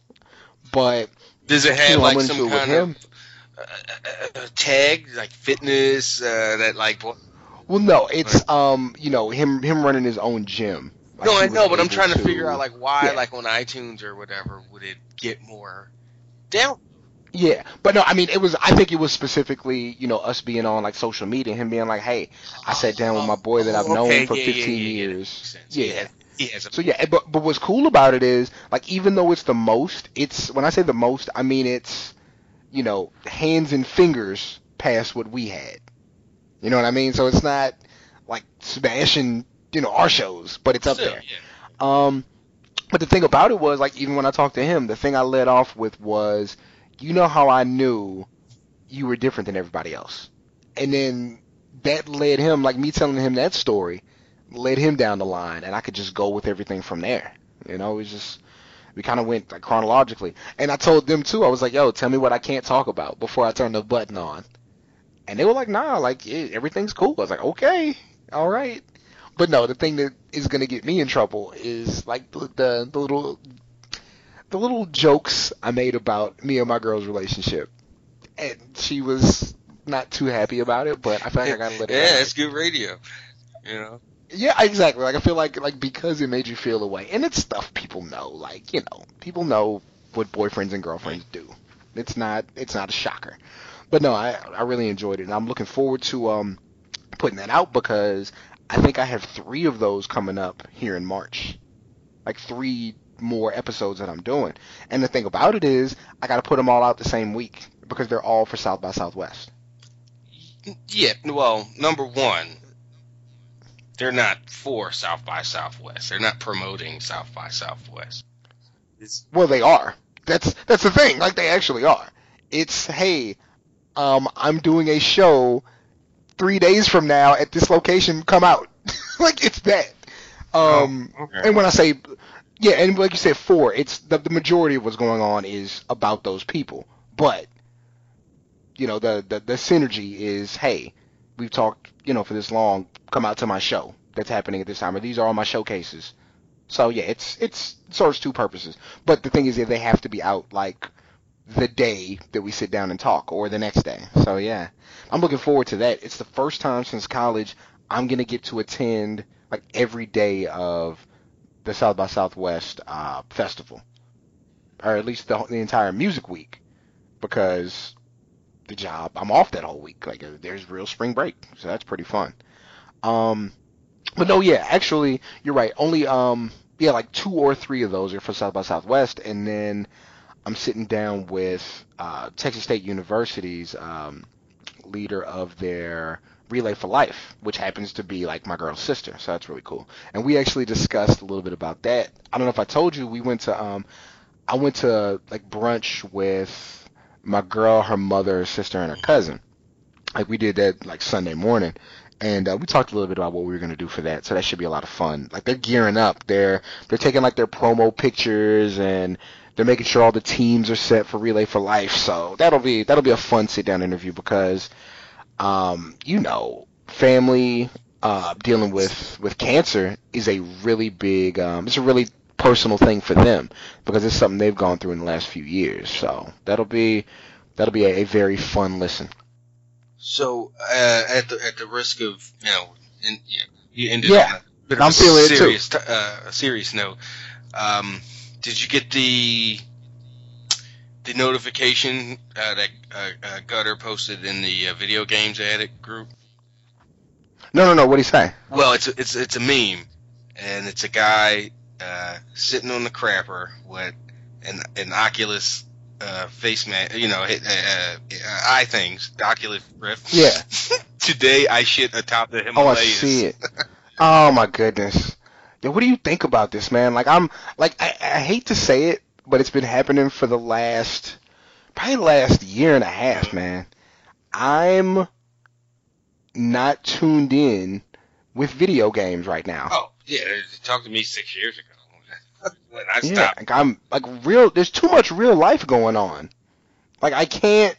But Does it you have know, like some kind of uh, uh, tag, like fitness, uh, that like? What? Well, no, it's um you know him him running his own gym. No, I know, but I'm trying to figure out like why, Yeah. like on iTunes or whatever, would it get more down? Yeah, but no, I mean it was. I think it was specifically, you know, us being on like social media, him being like, "Hey, I sat down with oh, my boy that I've Oh, known for yeah, yeah, 15 yeah, yeah, years." Yeah. Has, he has a So yeah, but but what's cool about it is like even though it's the most, it's when I say the most, I mean it's, you know, hands and fingers past what we had. You know what I mean? So it's not like smashing, you know, our shows, but it's up still, there. yeah. Um, but the thing about it was, like, even when I talked to him, the thing I led off with was, you know how I knew you were different than everybody else, and then that led him, like me telling him that story, led him down the line, and I could just go with everything from there. You know, it was just we kind of went like chronologically, and I told them too. I was like, "Yo, tell me what I can't talk about before I turn the button on," and they were like, "Nah, like everything's cool." I was like, "Okay, all right." But no, the thing that is gonna get me in trouble is like the the, the little the little jokes I made about me and my girl's relationship, and she was not too happy about it. But I feel like I gotta let it. yeah, out. it's good radio. You know, Yeah, exactly. Like I feel like like because it made you feel away, and it's stuff people know. Like you know, people know what boyfriends and girlfriends do. It's not it's not a shocker. But no, I I really enjoyed it, and I'm looking forward to um putting that out because I think I have three of those coming up here in March, like three more episodes that I'm doing. And the thing about it is, I got to put them all out the same week because they're all for South by Southwest. yeah. Well, number one, they're not for South by Southwest. They're not promoting South by Southwest. It's, Well, they are. That's that's the thing. Like they actually are. It's hey, um, I'm doing a show three days from now at this location. Come out. like it's that. Um, Oh, okay. and when I say yeah, and like you said, four. It's the the majority of what's going on is about those people. But you know, the the the synergy is hey, we've talked you know for this long. Come out to my show that's happening at this time. Or these are all my showcases. So yeah, it's it's serves two purposes. But the thing is, that they have to be out like the day that we sit down and talk, or the next day. So yeah, I'm looking forward to that. It's the first time since college I'm gonna get to attend like every day of the South by Southwest uh, festival, or at least the, the entire music week, because the job I'm off that whole week. Like there's real spring break, so that's pretty fun. Um, but no, yeah, actually, you're right. Only um, yeah, like two or three of those are for South by Southwest, and then I'm sitting down with uh, Texas State University's um, leader of their Relay for Life, which happens to be like my girl's sister, so that's really cool. And we actually discussed a little bit about that. I don't know if I told you, we went to um, I went to like brunch with my girl, her mother, her sister, and her cousin. Like we did that like Sunday morning, and uh, we talked a little bit about what we were gonna do for that. So that should be a lot of fun. Like they're gearing up. They're they're taking like their promo pictures and they're making sure all the teams are set for Relay for Life. So that'll be that'll be a fun sit down interview because, um, you know, family uh, dealing with with cancer is a really big um, it's a really personal thing for them because it's something they've gone through in the last few years. So that'll be that'll be a, a very fun listen. So, uh, at the at the risk of you know, in, you, know, you ended Yeah, on a bit I'm of a it too. serious, t- uh, a serious note. Um, did you get the the notification uh, that uh, uh, Gutter posted in the uh, video games addict group? No, no, no. What do you say? Well, it's a, it's it's a meme, and it's a guy uh, sitting on the crapper with an an Oculus uh, face man, you know, uh, uh, eye things, Oculus Rift. Yeah. Today I shit atop the Himalayas. Oh. I see it. Oh my goodness. Yo, what do you think about this, man? Like, I'm like, I, I hate to say it, but it's been happening for the last, probably last year and a half, man. I'm not tuned in with video games right now. Oh yeah, talk to me six years ago when I yeah, like I'm like real. There's too much real life going on. Like I can't.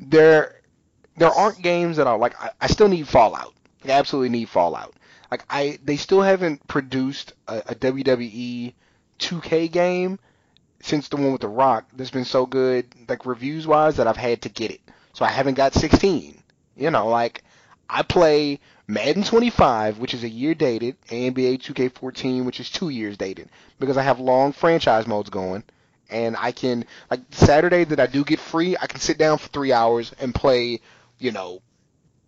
There, there aren't games that are like. I, I still need Fallout. I absolutely need Fallout. Like I, they still haven't produced a, a WWE 2K game since the one with the Rock. That's been so good, like reviews wise, that I've had to get it. So I haven't got 16. You know, like I play Madden 25, which is a year dated, and NBA 2K14, which is two years dated, because I have long franchise modes going, and I can like Saturday that I do get free, I can sit down for three hours and play, you know,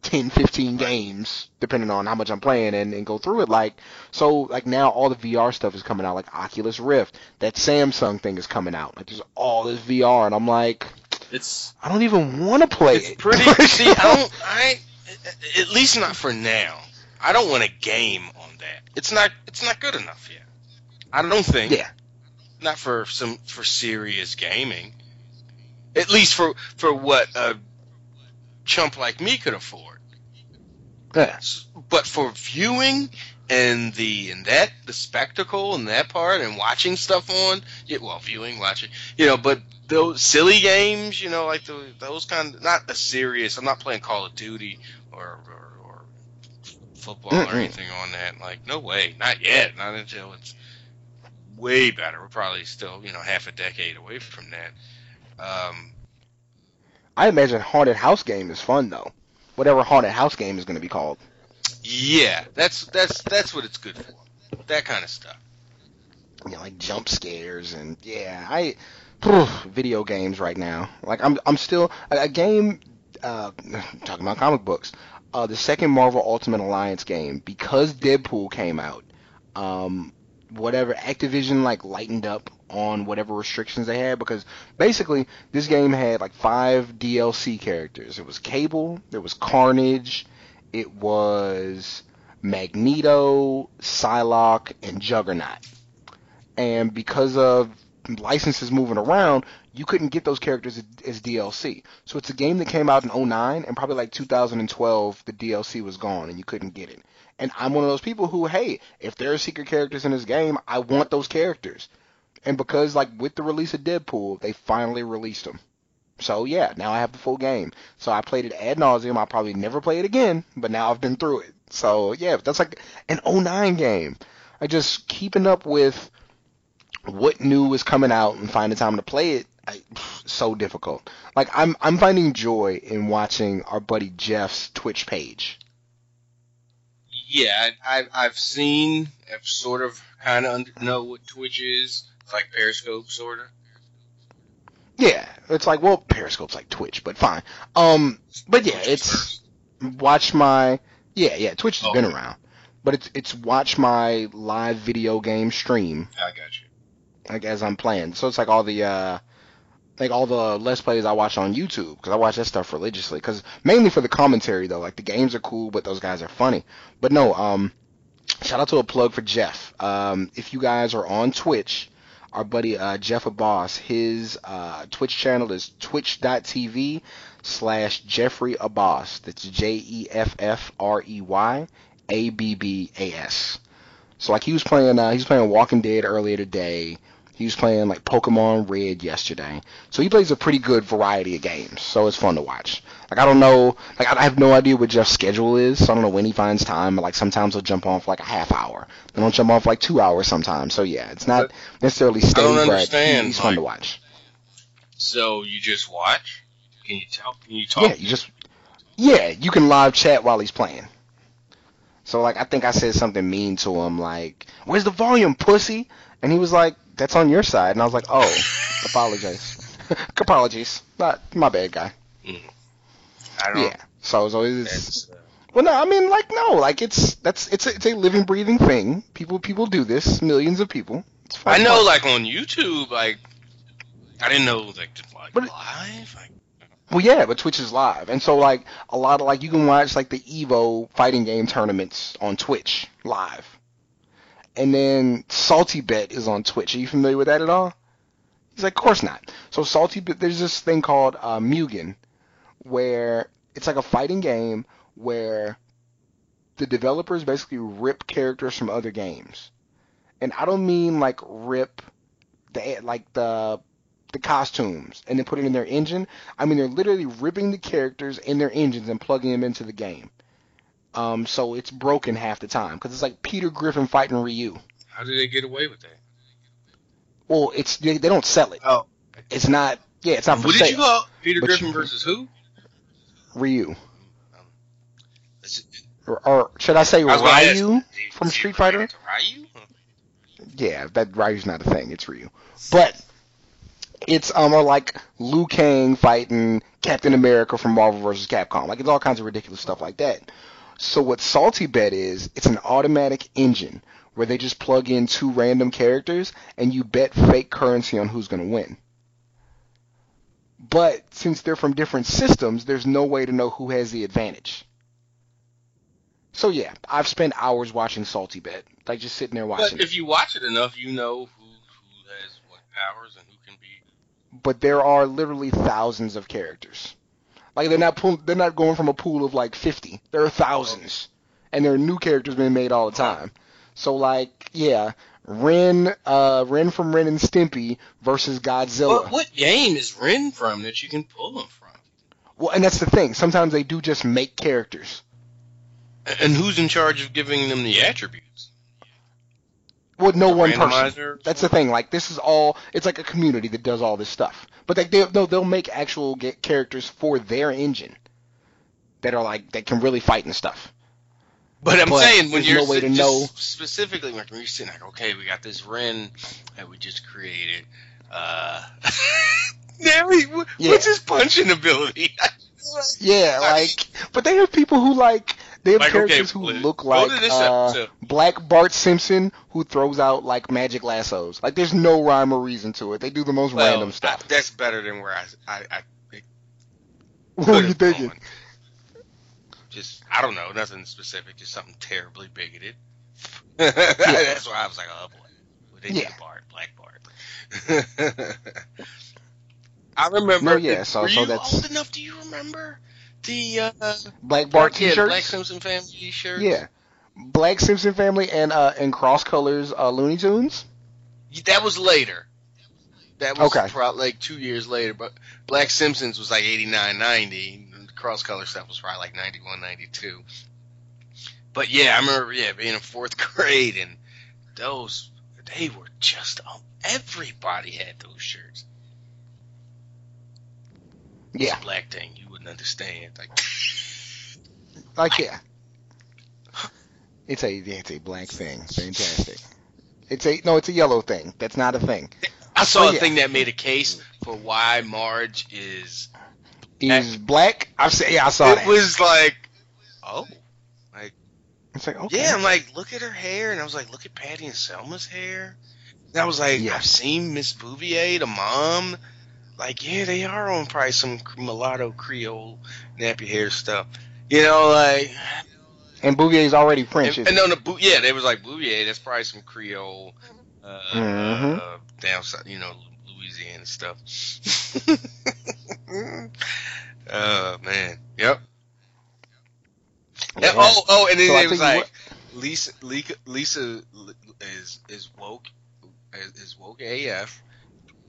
10, 15 games, depending on how much I'm playing, and, and go through it. Like so, like now all the VR stuff is coming out, like Oculus Rift, that Samsung thing is coming out. Like there's all this VR, and I'm like, It's I don't even want to play it's it. pretty. see, I don't. I at least not for now. I don't want a game on that. It's not. It's not good enough yet. I don't think. Yeah. Not for some for serious gaming. At least for for what a chump like me could afford. But for viewing and the and that the spectacle and that part and watching stuff on yeah, well viewing watching you know but those silly games you know like the, those kind of not a serious I'm not playing Call of Duty or or, or football Mm-mm. or anything on that like no way not yet not until it's way better we're probably still you know half a decade away from that um I imagine haunted house game is fun though. Whatever haunted house game is going to be called. yeah that's that's that's what it's good for that kind of stuff You know, like jump scares and yeah, I video games right now. Like I'm I'm still a, a game uh talking about comic books. Uh the second Marvel Ultimate Alliance game because Deadpool came out. Um whatever Activision like lightened up on whatever restrictions they had because basically this game had like five DLC characters. It was Cable, there was Carnage, it was Magneto, Psylocke, and Juggernaut. And because of licenses moving around, you couldn't get those characters as, as DLC. So it's a game that came out in 09 and probably like 2012 the DLC was gone and you couldn't get it. And I'm one of those people who, hey, if there are secret characters in this game, I want those characters. And because like with the release of Deadpool, they finally released them. So yeah, now I have the full game. So I played it ad nauseum. I'll probably never play it again, but now I've been through it. So yeah, that's like an 09 game. I just keeping up with what new is coming out and finding time to play it. I, so difficult. Like I'm I'm finding joy in watching our buddy Jeff's Twitch page. Yeah, I, I've I've seen, I've sort of kind of know what Twitch is. Like Periscope, sort of. Yeah, it's like well, Periscope's like Twitch, but fine. Um, but yeah, it's watch my yeah yeah Twitch has been around, but it's it's watch my live video game stream I got you. like as I'm playing. So it's like all the uh like all the let's plays I watch on YouTube because I watch that stuff religiously. Because mainly for the commentary though, like the games are cool, but those guys are funny. But no, um, shout out to a plug for Jeff. Um, if you guys are on Twitch, our buddy uh, Jeff Abbas, his uh, Twitch channel is twitch.tv slash Jeffrey Abbas. That's J E F F R E Y A B B A S. So like he was playing, uh, he was playing Walking Dead earlier today. He was playing like Pokemon Red yesterday. So he plays a pretty good variety of games. So it's fun to watch. Like I don't know, like I have no idea what Jeff's schedule is. So I don't know when he finds time. But like sometimes he'll jump on for like a half hour. Then he'll jump on for like two hours sometimes. So yeah, it's not necessarily steady, but understand, he's fun to watch. So you just watch? Can you tell? Can you talk? Yeah, you just yeah, you can live chat while he's playing. So like I think I said something mean to him like, "Where's the volume, pussy?" And he was like, "That's on your side." And I was like, "Oh, apologize, apologies, not my bad, guy." Mm. I don't. Yeah. So it was always uh, well, no, I mean like no, like it's that's it's a, it's a living, breathing thing. People people do this, millions of people. It's. I know, like on YouTube, like I didn't know like like But live. Like, Well, yeah, but Twitch is live, and so like a lot of like you can watch like the Evo fighting game tournaments on Twitch live, and then Salty Bet is on Twitch. Are you familiar with that at all? He's like, of course not. So Salty Bet, there's this thing called uh, Mugen, where it's like a fighting game where the developers basically rip characters from other games, and I don't mean like rip the like the the costumes and then put it in their engine. I mean, they're literally ripping the characters in their engines and plugging them into the game. Um, so it's broken half the time because it's like Peter Griffin fighting Ryu. how did they get away with that? Well, it's they, they don't sell it. Oh, It's not. Yeah, it's not for what sale. did you call Peter But Griffin you- versus who? Ryu, Is it- or, or should I say I gonna ask, Ryu from Street Fighter? Ryu? Yeah, that Ryu's not a thing. It's Ryu, but it's um or like Liu Kang fighting Captain America from Marvel vs. Capcom. Like it's all kinds of ridiculous stuff like that. So what Salty Bet is, it's an automatic engine where they just plug in two random characters and you bet fake currency on who's going to win. But since they're from different systems, there's no way to know who has the advantage. So yeah, I've spent hours watching Salty Bet, like just sitting there watching. But if you watch it enough, you know who who has what powers and who can be. but there are literally thousands of characters. Like they're not they're not going from a pool of like 50. There are thousands, and there are new characters being made all the time. So like yeah, Ren, uh, Ren from Ren and Stimpy versus Godzilla. What, what game is Ren from that you can pull them from? Well, and that's the thing. Sometimes they do just make characters. And who's in charge of giving them the attributes? Well, no one person. That's the thing. Like this is all. It's like a community that does all this stuff. But like they no, they'll make actual get characters for their engine that are like that can really fight and stuff. But I'm But saying when you're no way to know- specifically when you're sitting like, okay, we got this Ren that we just created. Uh, now he, wh- Yeah. what's his punching ability? Yeah, like, but they have people who like they have Like, okay, characters who Blue, look like uh. Black Bart Simpson who throws out like magic lassos. Like, there's no rhyme or reason to it. They do the most Well, random stuff. I- that's better than where I I, I what are you thinking? gone. Just I don't know, nothing specific, just something terribly bigoted. That's why I was like, oh boy, well, they Yeah. Bart, Black Bart. I remember. No, yeah, so- were so you that's- old enough? Do you remember the uh, Black Bart yeah, t-shirts. Black Simpson family t-shirts? yeah, Black Simpson family and uh and cross colors uh, Looney Tunes. that was later. That was Okay. probably like two years later, but Black Simpsons was like 89, 90. Cross color stuff was probably like 91, 92. But yeah, I remember yeah being in fourth grade and those they were just oh, everybody had those shirts. Yeah, black thing you wouldn't understand. Like like yeah. It's a it's a black thing. Fantastic. It's a no, it's a yellow thing. That's not a thing. I saw Oh, a yeah. thing that made a case for why Marge is. Is black? I've seen. Yeah, I saw it that. was like, oh, like It's like okay. Yeah, I'm like, look at her hair, and I was like, look at Patty and Selma's hair. And I was like, Yeah. I've seen Miss Bouvier, the mom. Like, yeah, they are on probably some mulatto Creole nappy hair stuff. You know, like, And Bouvier's already French. and, and on the Bou- yeah, they was like Bouvier. That's probably some Creole, uh, Mhm. uh, down south, you know, Louisiana stuff. oh man, yep. Yeah, oh, oh, and then So it was like Lisa, Lisa, Lisa is is woke, is, is woke AF.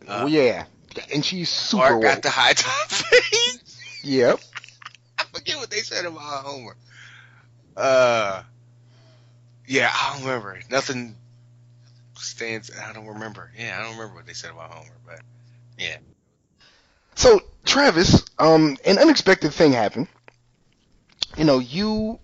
Oh yeah, and she's super Art got woke. the high top face. Yep. I forget what they said about Homer. Uh, yeah, I don't remember. Nothing stands. I don't remember. Yeah, I don't remember what they said about Homer, but yeah. So Travis, um, an unexpected thing happened. You know, you,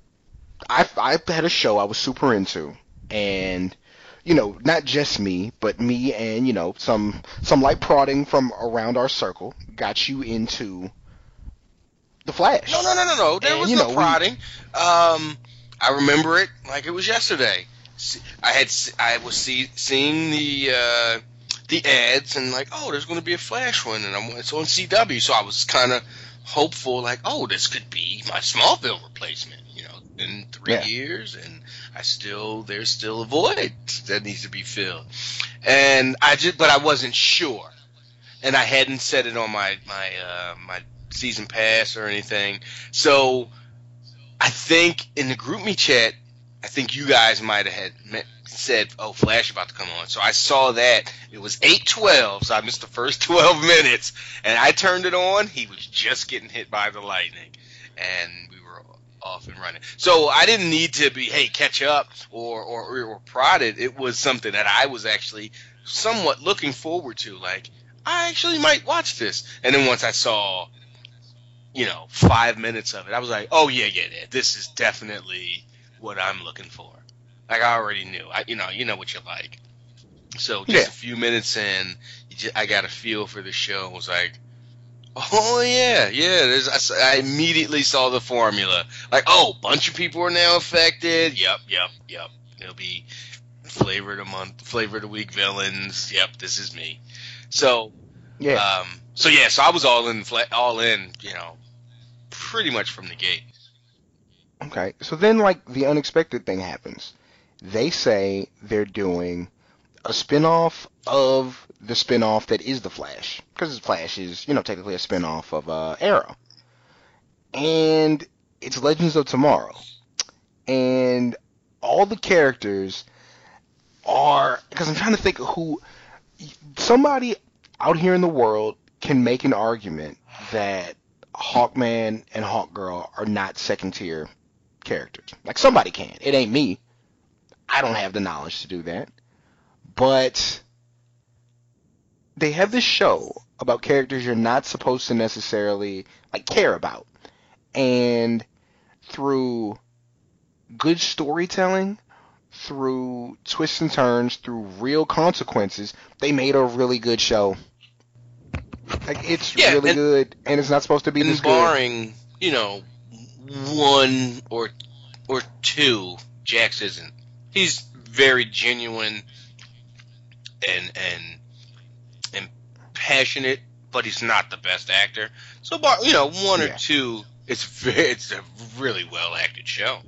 I, I had a show I was super into, and you know, not just me, but me and you know some some light prodding from around our circle got you into the Flash. No, no, no, no, no. There And, was no know, we- prodding. Um, I remember it like it was yesterday. I had I was see, seeing the uh, the ads and like, oh, there's going to be a Flash one, and I'm, it's on CW, so I was kind of hopeful, like, oh, this could be my Smallville replacement. You know, in three Yeah. years, and I still there's still a void that needs to be filled, and I just but I wasn't sure, and I hadn't set it on my my uh, my season pass or anything, so I think in the GroupMe chat, I think you guys might have had said, "Oh, Flash about to come on." So I saw that it was eight twelve, so I missed the first twelve minutes, and I turned it on. He was just getting hit by the lightning, and we were off and running. So I didn't need to be, hey, catch up or or, or prodded. It was something that I was actually somewhat looking forward to. Like I actually might watch this, and then once I saw you know, five minutes of it, I was like, oh yeah, yeah, yeah, this is definitely what I'm looking for. Like I already knew, I you know, you know what you like. So just Yeah. a few minutes in, you just, I got a feel for the show. I was like, oh yeah, yeah. There's, I I, immediately saw the formula. Like, oh, bunch of people are now affected. Yep, yep, yep. It'll be flavor of the month, flavor of the week villains. Yep, this is me. So Yeah. um, so yeah, so I was all in, all in, you know, pretty much from the gate. Okay. So then, like, the unexpected thing happens. They say they're doing a spin-off of the spin-off that is the Flash. Because the Flash is, you know, technically a spin-off of uh, Arrow. And it's Legends of Tomorrow. And all the characters are... Because I'm trying to think who... Somebody out here in the world can make an argument that Hawkman and Hawkgirl are not second-tier characters. Like somebody can. It ain't me. I don't have the knowledge to do that. But they have this show about characters you're not supposed to necessarily like care about. And through good storytelling, through twists and turns, through real consequences, they made a really good show. Like it's Yeah, really and- good and it's not supposed to be And this good. you know, one or or two, Jax isn't. He's very genuine and and and passionate, but he's not the best actor. So, you know, one or two, it's very, it's a really well acted show.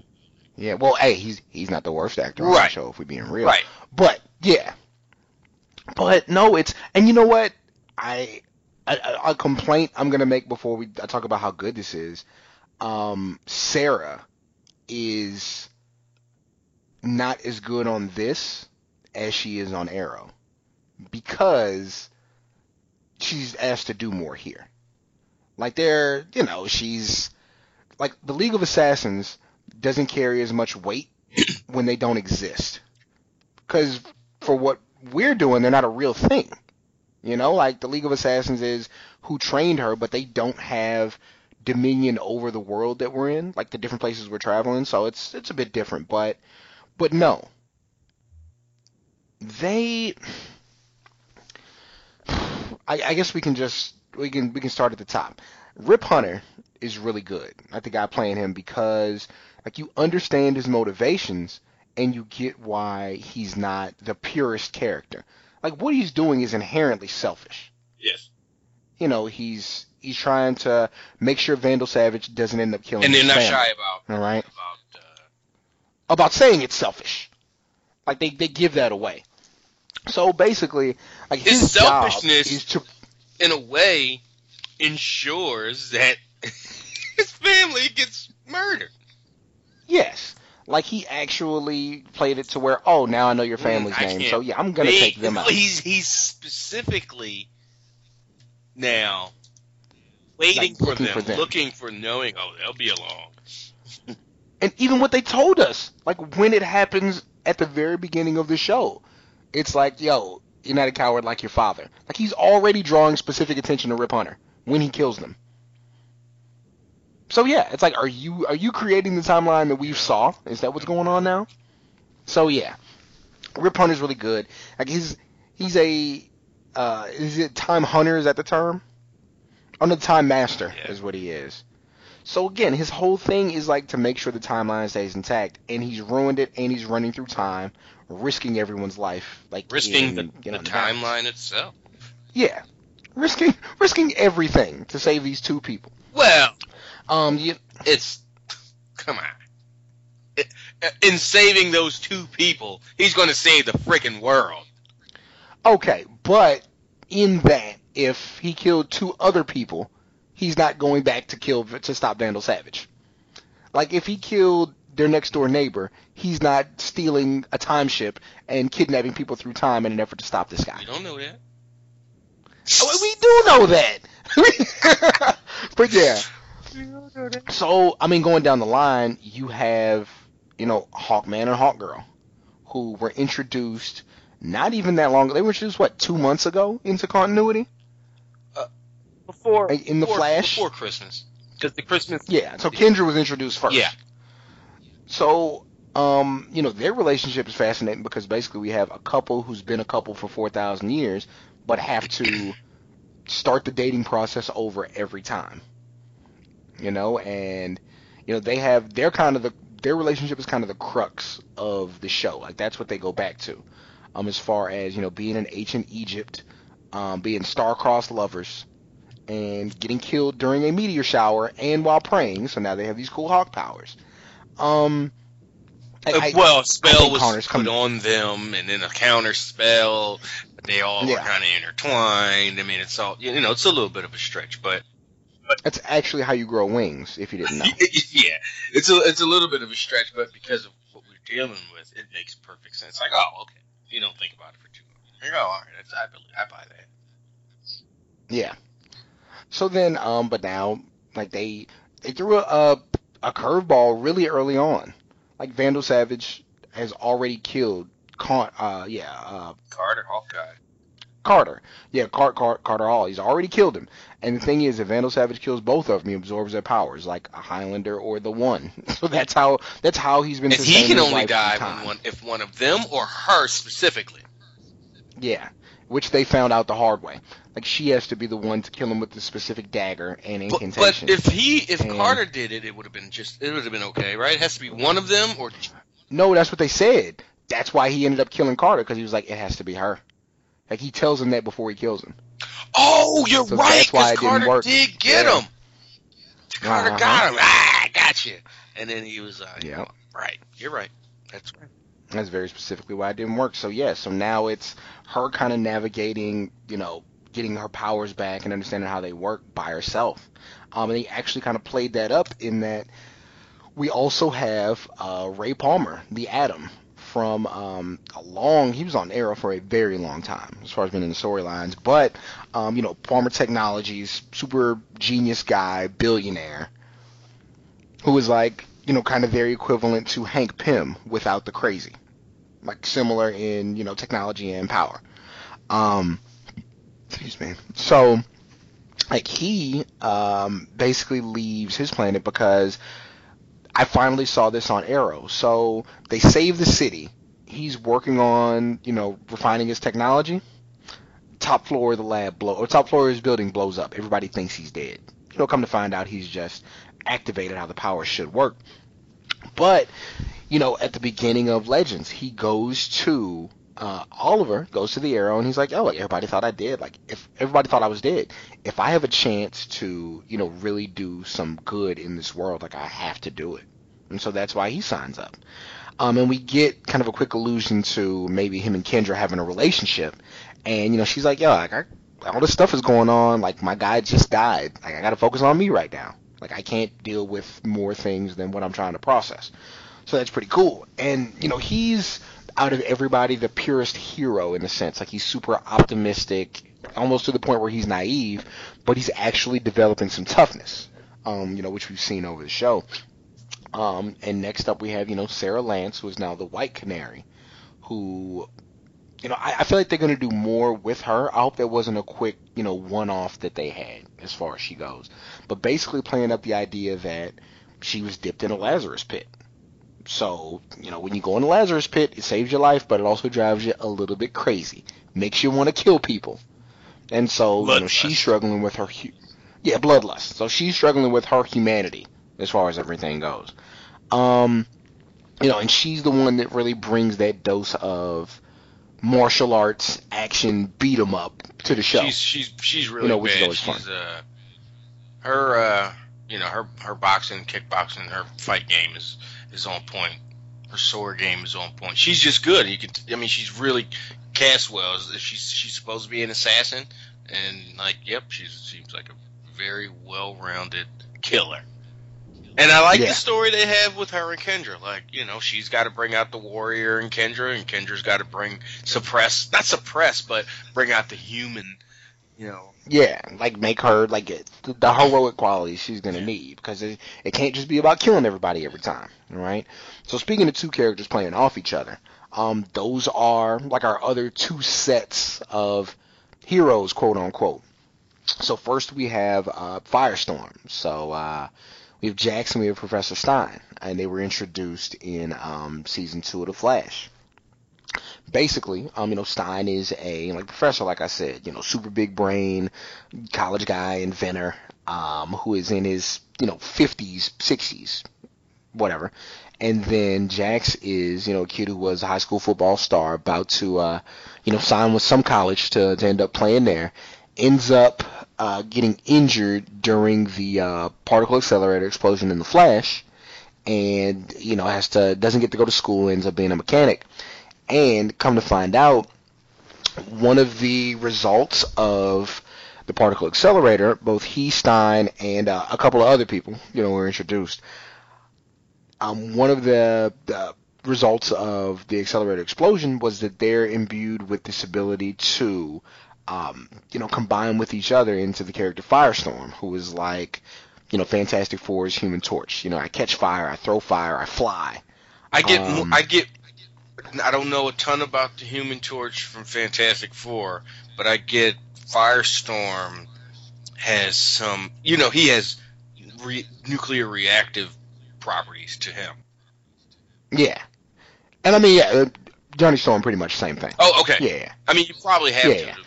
Yeah, well, hey, he's he's not the worst actor on the show if we're being real. Right. But yeah, but no, it's and you know what? I a, a complaint I'm gonna make before we I talk about how good this is. Um, Sarah is not as good on this as she is on Arrow because she's asked to do more here. Like they're, you know, she's like the League of Assassins doesn't carry as much weight when they don't exist. Because for what we're doing, they're not a real thing. You know, like the League of Assassins is who trained her, but they don't have dominion over the world that we're in, like the different places we're traveling. So it's it's a bit different, but but no, they. I, I guess we can just we can we can start at the top. Rip Hunter is really good. I think I playing him because like you understand his motivations and you get why he's not the purest character. Like what he's doing is inherently selfish. Yes. You know, he's he's trying to make sure Vandal Savage doesn't end up killing And they're not family. shy about All right. about uh, about saying it's selfish. Like they, they give that away. So basically, like His his, selfishness- is to in a way ensures that his family gets murdered. yes, like he actually played it to where oh now I know your family's Mm, I name, so yeah I'm gonna They- take them out. He's he's specifically now waiting Like, for, them, for them. looking for knowing. Oh, they'll be along. And even what they told us, like when it happens at the very beginning of the show, it's like yo you're not a coward like your father. Like he's already drawing specific attention to Rip Hunter. when he kills them. So yeah, it's like, are you are you creating the timeline that we saw? Is that what's going on now? So yeah, Rip Hunter's really good. Like he's he's a uh, is it time hunter? Is that the term? On the time master Yeah. is what he is. So again, his whole thing is like to make sure the timeline stays intact, and he's ruined it, and he's running through time, risking everyone's life, like Risking in, the, you know, the timeline itself. Yeah, risking risking everything to save these two people. Well, Um, you, it's come on. It- in saving those two people, he's going to save the freaking world. okay, but in that, if he killed two other people, he's not going back to kill to stop Vandal Savage. Like if he killed their next door neighbor, he's not stealing a time ship and kidnapping people through time in an effort to stop this guy. You don't know that. Oh, we do know that. but yeah. So, I mean, going down the line, you have, you know, Hawkman and Hawkgirl, who were introduced not even that long. Ago. They were introduced, what, two months ago into continuity? Before In the before, Flash? before Christmas, because the Christmas Yeah, so Kendra was introduced first. Yeah. So, um, you know, their relationship is fascinating because basically we have a couple who's been a couple for 4,000 years, but have to start the dating process over every time. You know, and, you know, they have, they're kind of the, their relationship is kind of the crux of the show. Like, that's what they go back to. Um, as far as, you know, being in ancient Egypt, um, being star-crossed lovers, and getting killed during a meteor shower and while praying. So now they have these cool hawk powers. Um, I- Uh, I- well, spell was Connor's put coming- on them, and then a counter spell. They all were kind of intertwined. I mean, it's all you know. It's a little bit of a stretch, but that's actually how you grow wings, if you didn't know. yeah, it's a it's a little bit of a stretch, but because of what we're dealing with, it makes perfect sense. Like, oh, okay, you don't think about it for too long. You go, all right, I believe, I buy that. Yeah. So then, um, but now, like they they threw a a, a curveball really early on. Like Vandal Savage has already killed Con, uh, yeah, uh, Carter, Hawkeye. Carter. Yeah, Car- Car- Carter Hall. He's already killed him. And the thing is, if Vandal Savage kills both of them, he absorbs their powers, like a Highlander or the One. So that's how that's how he's been. And he can only die when one, if one of them or her specifically. Yeah, which they found out the hard way. Like she has to be the one to kill him with the specific dagger and But, incantation. but if he, if And- Carter did it, it would have been just, it would have been okay, right? It has to be one of them, or no, that's what they said. That's why he ended up killing Carter because he was like, it has to be her. Like he tells him that before he kills him. oh, you're So right, that's why because it didn't Carter work. did get Yeah. him. Carter Uh-huh. got him. Ah, I got you. And then he was, uh, Yeah. right. You're right. That's right. That's very specifically why it didn't work. So yeah, so now it's her kind of navigating, you know, getting her powers back and understanding how they work by herself. Um, and they actually kind of played that up in that we also have uh, Ray Palmer, the Atom, from um, a long. He was on Arrow for a very long time, as far as being in the storylines. But um, you know, Palmer Technologies, super genius guy, billionaire, who was like, you know, kind of very equivalent to Hank Pym without the crazy, like similar in you know technology and power. Um, excuse me. So, like he um, basically leaves his planet because I finally saw this on Arrow. So they save the city. He's working on you know refining his technology. Top floor of the lab blow or top floor of his building blows up. Everybody thinks he's dead. You know, come to find out he's just activated how the power should work. But you know, at the beginning of Legends, he goes to uh, Oliver, goes to the Arrow, and he's like, "Oh, like, everybody thought I did. Like, if everybody thought I was dead, if I have a chance to, you know, really do some good in this world, like, I have to do it." And so that's why he signs up. Um, and we get kind of a quick allusion to maybe him and Kendra having a relationship, and you know, she's like, "Yo, like, I, all this stuff is going on. Like, my guy just died. Like, I got to focus on me right now. Like, I can't deal with more things than what I'm trying to process." So that's pretty cool. And, you know, he's out of everybody the purest hero in a sense. Like he's super optimistic, almost to the point where he's naive, but he's actually developing some toughness. Um, you know, which we've seen over the show. Um, and next up we have, you know, Sarah Lance, who is now the White Canary, who you know, I, I feel like they're gonna do more with her. I hope that wasn't a quick, you know, one-off that they had as far as she goes. But basically playing up the idea that she was dipped in a Lazarus pit. So, you know, when you go in the Lazarus pit, it saves your life, but it also drives you a little bit crazy. Makes you want to kill people. And so, you know, she's struggling with her, hu- yeah, bloodlust. So she's struggling with her humanity as far as everything goes. Um, you know, and she's the one that really brings that dose of martial arts action beat 'em up to the show. She's she's she's really You know, which is bad. always she's fun. uh her uh you know her her boxing, kickboxing, her fight game is is on point. Her sword game is on point. She's just good. You can I mean she's really cast well. She's she's supposed to be an assassin and like yep, she seems like a very well-rounded killer. And I like Yeah. the story they have with her and Kendra. Like, you know, she's got to bring out the warrior in Kendra, and Kendra's got to bring suppress, not suppress, but bring out the human. You know, Yeah, like make her like it- the, the heroic qualities she's gonna need because it, it can't just be about killing everybody every time, right? So speaking of two characters playing off each other, um, those are like our other two sets of heroes, quote unquote. So first we have uh, Firestorm. So uh, Jackson, we have Professor Stein, and they were introduced in um, season two of The Flash basically, um, you know, Stein is a like professor, like I said, you know, super big brain, college guy, inventor, um, who is in his you know fifties, sixties, whatever. And then Jax is, you know, a kid who was a high school football star, about to, uh, you know, sign with some college to, to end up playing there. Ends up uh, getting injured during the uh, particle accelerator explosion in the Flash, and you know has to doesn't get to go to school, ends up being a mechanic. And come to find out, one of the results of the particle accelerator, both he, Stein, and uh, a couple of other people, you know, were introduced. Um, one of the, the results of the accelerator explosion was that they're imbued with this ability to, um, you know, combine with each other into the character Firestorm, who is like, you know, Fantastic Four's Human Torch. You know, I catch fire, I throw fire, I fly. I get, Um, I get, I don't know a ton about the Human Torch from Fantastic Four, but I get Firestorm has some, you know, he has re- nuclear reactive properties to him. Yeah. And I mean, yeah, uh, Johnny Storm pretty much the same thing. Oh, okay. Yeah. I mean, you probably have Yeah. to, to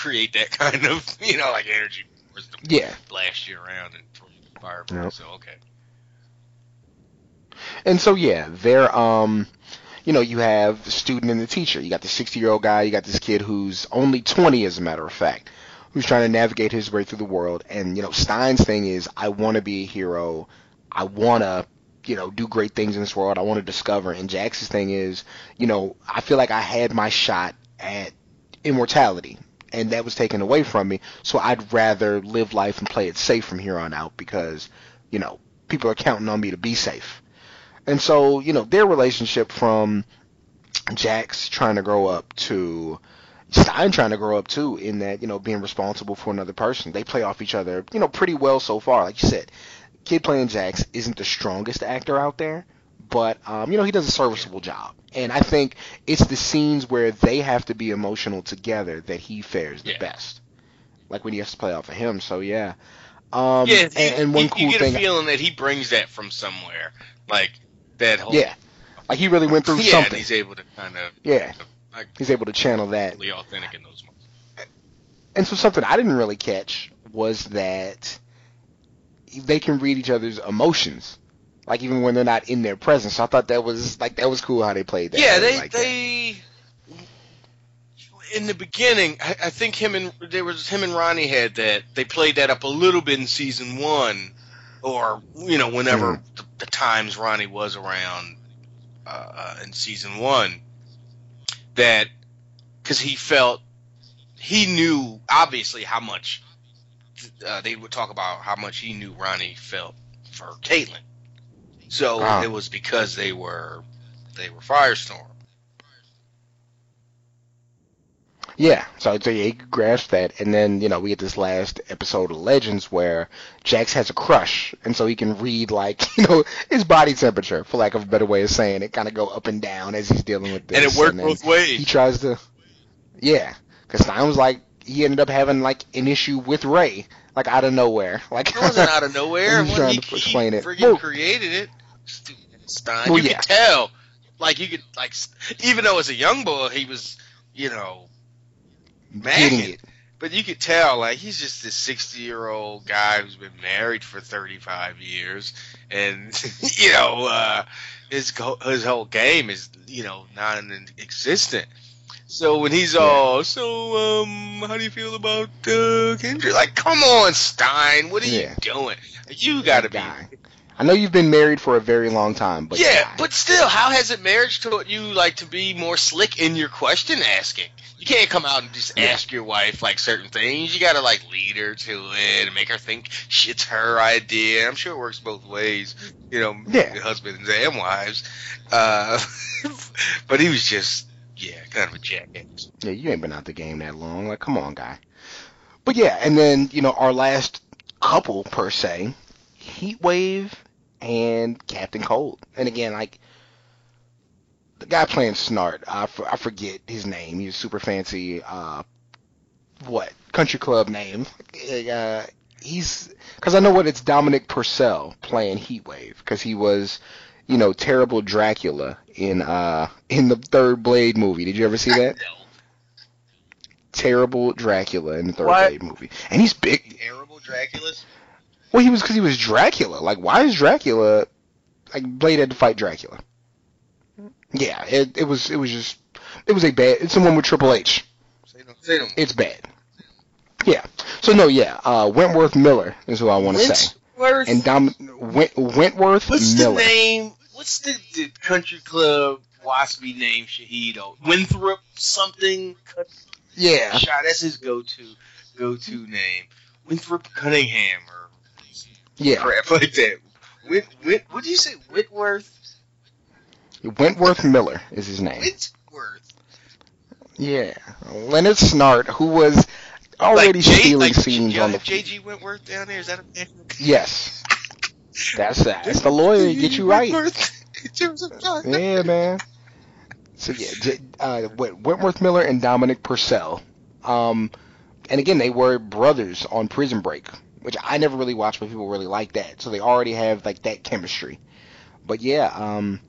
create that kind of, you know, like energy force to Yeah. blast you around and throw you fireball. Yep. So okay. And so yeah, they're um you know, you have the student and the teacher. You got the 60-year-old guy, you got this kid who's only 20 as a matter of fact, who's trying to navigate his way through the world. And you know, Stein's thing is I want to be a hero. I want to you know, do great things in this world. I want to discover. And Jax's thing is, you know, I feel like I had my shot at immortality and that was taken away from me. So I'd rather live life and play it safe from here on out because, you know, people are counting on me to be safe. And so, you know, their relationship from Jax trying to grow up to Stein trying to grow up too, in that, you know, being responsible for another person. They play off each other, you know, pretty well so far. Like you said, kid playing Jax isn't the strongest actor out there, but um, you know, he does a serviceable job. And I think it's the scenes where they have to be emotional together that he fares the Yeah. best. Like when he has to play off of him. So yeah. Um, yeah, and, and one you, cool you get a feeling that he brings that from somewhere, like that whole yeah, like he really went through yeah, and something. he's able to kind of Yeah, like he's able to channel that. really authentic in those moments. And so something I didn't really catch was that they can read each other's emotions, like even when they're not in their presence. So I thought that was like that was cool how they played that. Yeah, really they that. in the beginning, I, I think him and there was him and Ronnie had that. They played that up a little bit in season one, or you know whenever Mm-hmm. the, the times Ronnie was around uh, uh, in season one. That because he felt he knew obviously how much uh, they would talk about how much he knew Ronnie felt for Caitlyn. So Wow. it was because they were they were Firestorm. Yeah, so I'd say he grasped that, and then you know we get this last episode of Legends where Jax has a crush, and so he can read like you know his body temperature, for lack of a better way of saying it, kind of go up and down as he's dealing with this. And it worked then both ways. He tries to, yeah, because Stein was like he ended up having like an issue with Ray, like out of nowhere, like It wasn't out of nowhere. He's trying he, to explain he it. Well- created it. Stein. Well, you yeah. could tell. Like you could like even though as a young boy he was, you know, it. But you could tell, like, he's just this 60 year old guy who's been married for 35 years. And, you know, uh, his, his whole game is, you know, non existent. So when he's all, so, um, how do you feel about, uh, Kendrick? Like, come on, Stein, what are Yeah. you doing? You gotta be. guy. I know you've been married for a very long time, but yeah, guy. but still, how has it marriage taught you, like, to be more slick in your question asking? You can't come out and just Yeah. ask your wife, like, certain things. You gotta, like, lead her to it and make her think it's her idea. I'm sure it works both ways, you know, Yeah. husbands and wives. Uh, but he was just, yeah, kind of a jackass. Yeah, you ain't been out the game that long. Like, come on, guy. But yeah, and then you know our last couple per se, Heat Wave and Captain Cold. And again, like the guy playing Snart, I, f- I forget his name. He's a super fancy, uh, what country club name? Uh, he's because I know what it's Dominic Purcell playing Heat Wave because he was. You know, terrible Dracula in uh in the third Blade movie. Did you ever see that? terrible Dracula in the third What? Blade movie, and he's big. Terrible Draculas? Well, he was because he was Dracula. Like, why is Dracula? Like, Blade had to fight Dracula. Yeah, it it was it was just it was a bad. It's someone with Triple H. Say no, say no. It's bad. Yeah. So no, yeah. Uh, Wentworth Miller is who I want to say, Wentworth- and Dom Went, Wentworth What's Miller. the name? What's the, the country club waspy name? Shahido Winthrop something. Yeah. Shot. That's his go-to go-to name. Winthrop Cunningham or Yeah. crap like that. Wit, Wit, what do you say? Whitworth. Wentworth Miller is his name. Whitworth. Yeah. Leonard Snart, who was already like J, stealing like, scenes on the JG Wentworth down there. Is that a Yes. That's that. That's the lawyer. Get you right. Wentworth. In terms of time. Yeah, man. So yeah, J- uh, Wentworth Miller and Dominic Purcell. Um, and again, they were brothers on Prison Break, which I never really watched, but people really like that. So they already have like that chemistry. But yeah, um,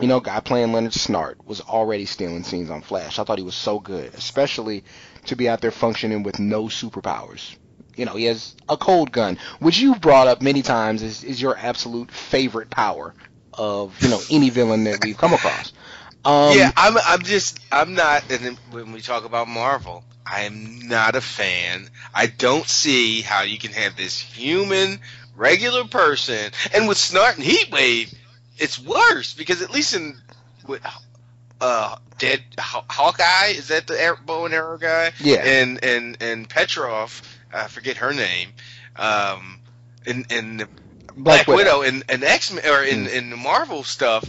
you know, guy playing Leonard Snart was already stealing scenes on Flash. I thought he was so good, especially to be out there functioning with no superpowers. You know, he has a cold gun, which you've brought up many times is, is your absolute favorite power of you know any villain that we've come across. Um, yeah, I'm. I'm just. I'm not. And then when we talk about Marvel, I am not a fan. I don't see how you can have this human, regular person, and with Snart and Heatwave, it's worse because at least in with uh dead Haw- Hawkeye is that the air, bow and arrow guy? Yeah. And and and Petrov, I forget her name. Um, and and Black, Widow, and, and X Men or in, in the Marvel stuff,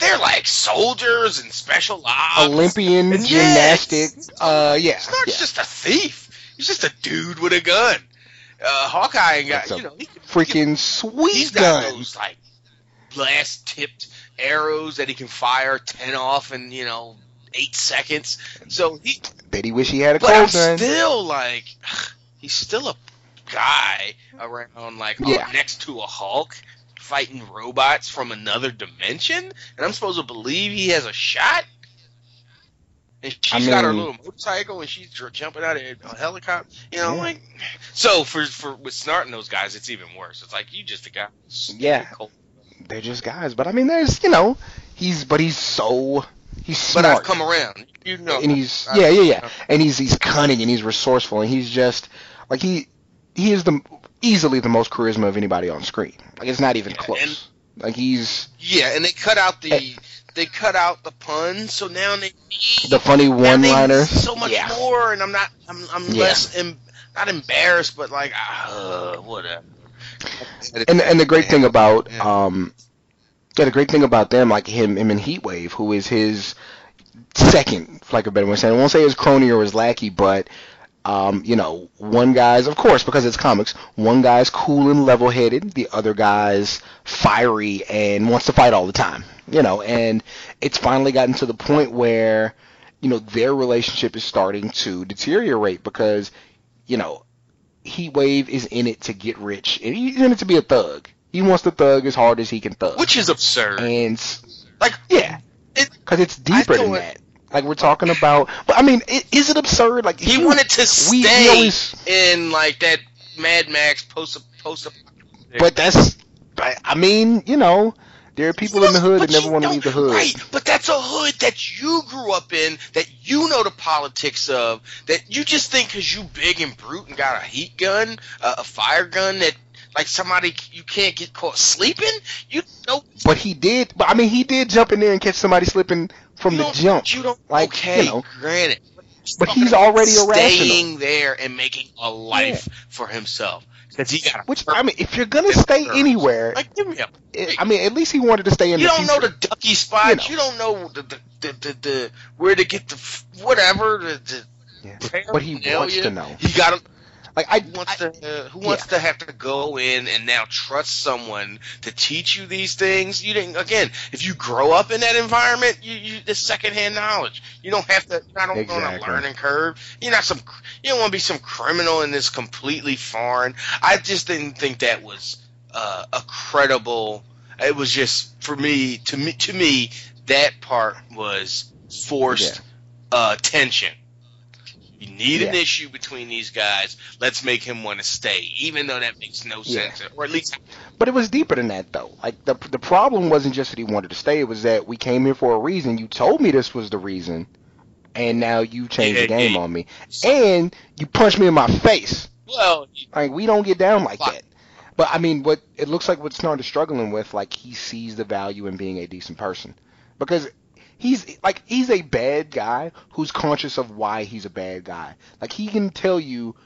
they're like soldiers and special ops. Olympian And gymnastic. yes, Uh, yeah, yeah. just a thief. He's just a dude with a gun. Uh, Hawkeye ain't got you know he, freaking he's sweet got gun. those like blast tipped arrows that he can fire ten off in you know eight seconds. So he Bet he wish he had a but I'm gun. still like, he's still a guy around like Yeah. next to a Hulk fighting robots from another dimension, and I'm supposed to believe he has a shot. And she's I got her little motorcycle, and she's jumping out of a helicopter. You know, Yeah. like so for for with Snart and those guys, it's even worse. It's like you just a guy. Yeah. They're just guys, but I mean, there's you know, he's but he's so he's But. I've come around. You know, and he's yeah yeah yeah and he's he's cunning and he's resourceful and he's just like he he is the easily the most charisma of anybody on screen like it's not even Yeah, close and- like he's Yeah, and they cut out the Hey. they cut out the puns, so now they the funny one they liners so much yeah more, and I'm not I'm I'm Yeah. less em, not embarrassed, but like uh, whatever. and and the great thing about Yeah. um yeah the great thing about them like him him and Heatwave who is his second, like a better way of saying. I won't say his crony or his lackey, but um, you know, one guy's, of course, because it's comics, one guy's cool and level-headed, the other guy's fiery and wants to fight all the time. You know, and it's finally gotten to the point where, you know, their relationship is starting to deteriorate because, you know, Heatwave is in it to get rich, and he's in it to be a thug. He wants to thug as hard as he can thug. Which is absurd. And like, yeah, it, because it's deeper than that. Like we're talking about, but I mean, is it absurd? Like he you- wanted to we- we stay always- in like that Mad Max post post. but that's, I I mean, you know, there are people in the hood that never want to leave the hood. Right, but that's a hood that you grew up in, that you know the politics of, that you just think because you big and brute and got a heat gun, uh, a fire gun, that like somebody you can't get caught sleeping. You know, But he did. But I mean, he did jump in there and catch somebody slipping from the jump. You don't. Like, okay, you know. granted. But he's already irrational. staying there and making a life for himself because he got. a Which. I mean, if you're gonna stay anywhere, like give me a eh, it, I mean, at least he wanted to stay in you don't know the ducky spots. You You, don't know the the, the, the, the where to get the whatever. The, the Yeah. But he wants to know. He got to. Like I, Who wants I- to? Uh, who wants to have to go in and now trust someone to teach you these things? You didn't. Again, if you grow up in that environment, you you it's secondhand knowledge. You don't have to. I don't go on a learning curve. You're not some. You don't want to be some criminal in this completely foreign. I just didn't think that was uh, a credible. It was just for me to me to me that part was forced uh, tension. You need an issue between these guys. Let's make him want to stay, even though that makes no Yeah. sense, or at least But it was deeper than that, though. Like the the problem wasn't just that he wanted to stay; it was that we came here for a reason. You told me this was the reason, and now you changed the game yeah. on me, and you punched me in my face. well. Like we don't get down like that. But I mean, what it looks like what Snart is struggling with, like he sees the value in being a decent person, because he's like he's a bad guy who's conscious of why he's a bad guy. Like he can tell you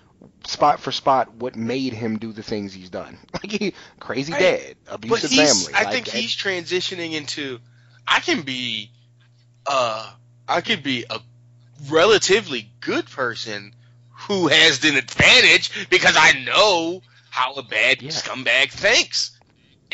spot for spot what made him do the things he's done. Like he crazy Right. dad, abusive family. I like, think he's transitioning into. I can be, uh, I could be a relatively good person who has an advantage because I know how a bad Yeah. scumbag thinks.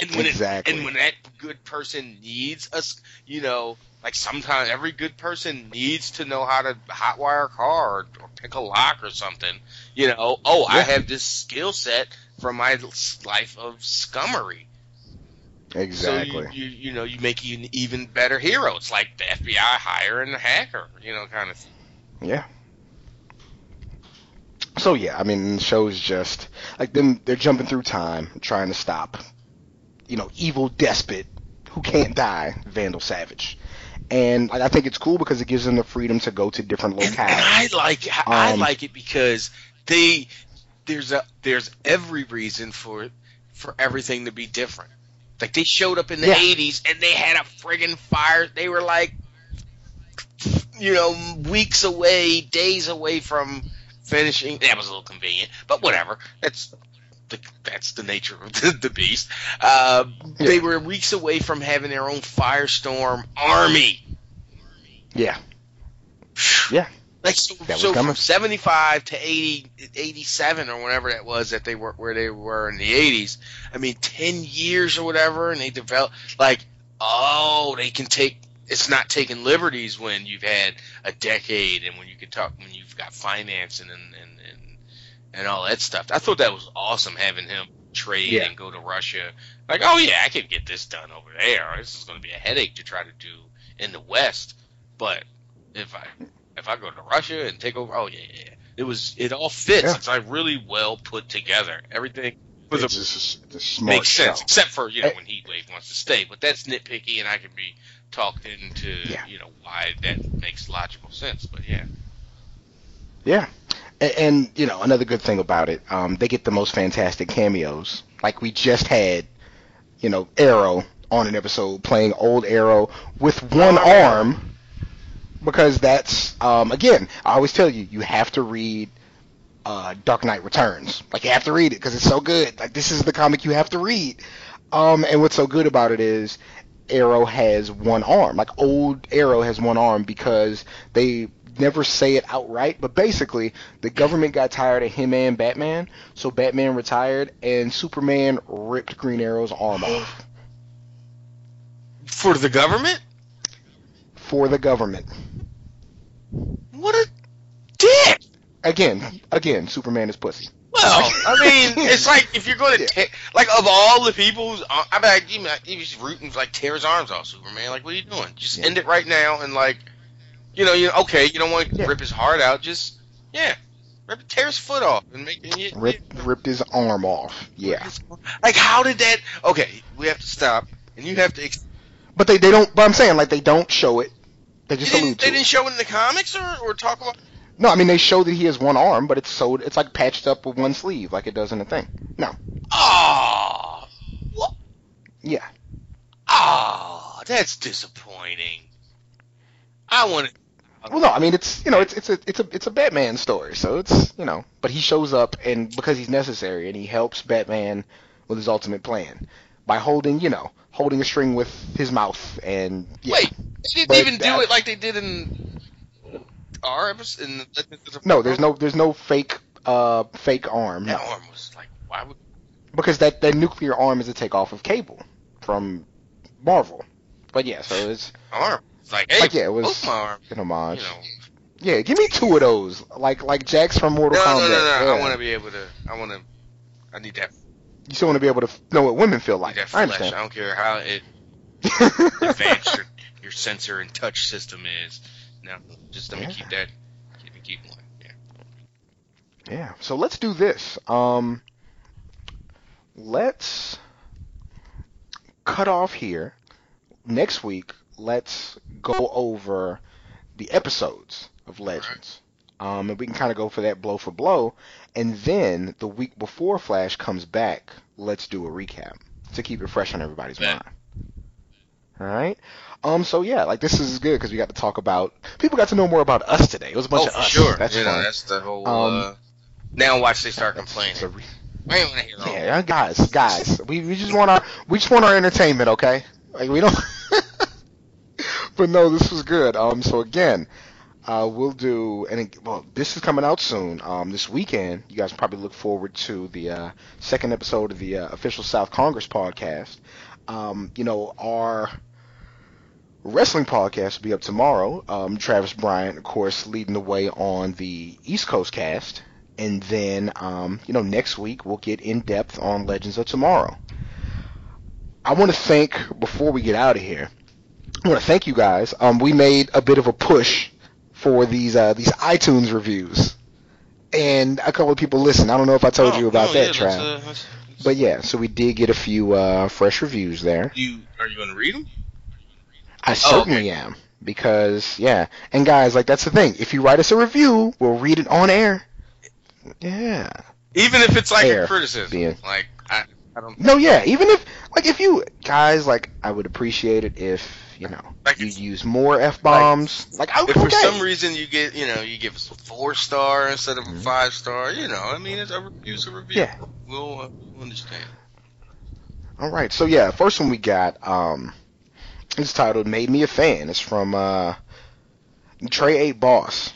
And when Exactly. it, and when that good person needs us, you know, like sometimes every good person needs to know how to hotwire a car or, or pick a lock or something. You know, oh, I have this skill set from my life of scummery. exactly. So you, you you know you make you an even better hero. It's like the FBI hiring a hacker, you know, kind of. Thing. Yeah. So yeah, I mean, the show's just like them. They're jumping through time, trying to stop, you know, evil despot who can't die, Vandal Savage. And like, I think it's cool because it gives them the freedom to go to different And, and. I like I Um, like it because they there's a there's every reason for for everything to be different. Like they showed up in the Yeah. '80s and they had a friggin' fire. They were like, you know, weeks away, days away from finishing. That was a little convenient, but whatever. That's the, that's the nature of the, the beast. Uh, They were weeks away from having their own firestorm army. yeah, yeah, Like so, so from 75 to 80, 87 or whatever that was that they were where they were in the 80s. I mean, 10 years or whatever, and they developed like, oh, they can take. It's not taking liberties when you've had a decade and when you can talk when you've got financing and and and, and all that stuff. I thought that was awesome having him trade Yeah. and go to Russia. Like, oh yeah, I can get this done over there. This is going to be a headache to try to do in the West, but if I if I go to Russia and take over, oh yeah, yeah, it was it all fits. Yeah. It's like really well put together. Everything was a, a, a makes sense, except for you know when Heatwave wants to stay. But that's nitpicky, and I can be talked into Yeah. you know why that makes logical sense. But yeah, Yeah. And, and you know, another good thing about it, um, they get the most fantastic cameos. Like we just had, you know, Arrow on an episode playing old Arrow with one arm because that's um, again, I always tell you, you have to read uh, Dark Knight Returns. Like you have to read it because it's so good. Like this is the comic you have to read. Um, and what's so good about it is Arrow has one arm. Like old Arrow has one arm because they never say it outright, but basically the government got tired of him and Batman, so Batman retired and Superman ripped Green Arrow's arm off For the government? for the government. What a dick! Again, again, Superman is pussy. Well, I mean, it's like if you're going to Yeah. like, of all the people, who's, I mean, like, you rooting like, tear his arms off, Superman. Like, what are you doing? Just Yeah. end it right now and, like, you know, you okay, you don't want to Yeah. rip his heart out, just, yeah, rip, tear his foot off and make and you, Ripped ripped his arm off. Yeah. Like, how did that? Okay, we have to stop, and you have to. Ex- But they, they don't but I'm saying like they don't show it. They they, just didn't, allude they didn't show it in the comics or, or talk about. No, I mean they show that he has one arm, but it's sewed it's like patched up with one sleeve like it does in the thing. No. Oh, what? Yeah. Oh, that's disappointing. I want to. Well, no, I mean it's you know it's it's a it's a it's a Batman story, so it's you know, but he shows up and because he's necessary and he helps Batman with his ultimate plan by holding you know holding a string with his mouth and yeah. Wait, they didn't But even do it like they did in our episode. In the Legends of no, there's no there's no fake uh fake arm That no arm was like, why would? because that that nuclear arm is a takeoff of Cable from Marvel, but yeah, so it's Arm. Like, hey, Like, yeah, it was- arms. an homage. You know. Yeah, give me two of those like like Jax from Mortal No, no, Kombat. no, no. Yeah. I want to be able to. I want to. I need that. You still want to be able to know what women feel Need like. that I flesh. I understand. don't care how it advanced your, your sensor and touch system is. Now, just let me Yeah. keep that. Keep me keep going. Yeah. Yeah. So let's do this. Um, let's cut off here. Next week, let's go over the episodes of Legends. Um, and we can kind of go for that blow for blow. And then the week before Flash comes back, let's do a recap to keep it fresh on everybody's mind. All right. Um. So yeah, like this is good because we got to talk about. People got to know more about us today. It was a bunch oh, of us. sure. That's you fun. know, that's the whole. Um, uh, now watch they start complaining. re- I ain't want to hear all Yeah, guys, guys, we, we just want our we just want our entertainment, okay? Like we don't. but no, this was good. Um, so again, uh, we'll do and it- well, this is coming out soon. Um, this weekend, you guys probably look forward to the uh, second episode of the uh, official South Congress podcast. Um, you know our wrestling podcast will be up tomorrow. Um, Travis Bryant, of course, leading the way on the East Coast cast. And then, um, you know, next week we'll get in depth on Legends of Tomorrow. I want to thank, before we get out of here, I want to thank you guys. Um, we made a bit of a push for these uh, these iTunes reviews, and a couple of people listened. I don't know if I told Oh, you about oh, that, yeah, let's, Trav. uh, let's- But yeah, so we did get a few uh, fresh reviews there. you are you going to read them? I Oh, certainly am because yeah, and guys, like that's the thing. If you write us a review, we'll read it on air. Yeah. Even if it's like Fair, a criticism. being- Like I, I don't. No, yeah. Even if like if you guys like, I would appreciate it if you know Like you use more f bombs. Like, I would If for some reason you get, you know, you give us a four star instead of a Mhm. five star, you know, I mean, it's a review's a review. Yeah. We'll, uh, we'll understand. All right. So yeah, first one we got um, it's titled "Made Me a Fan." It's from uh, Trey Eight Boss,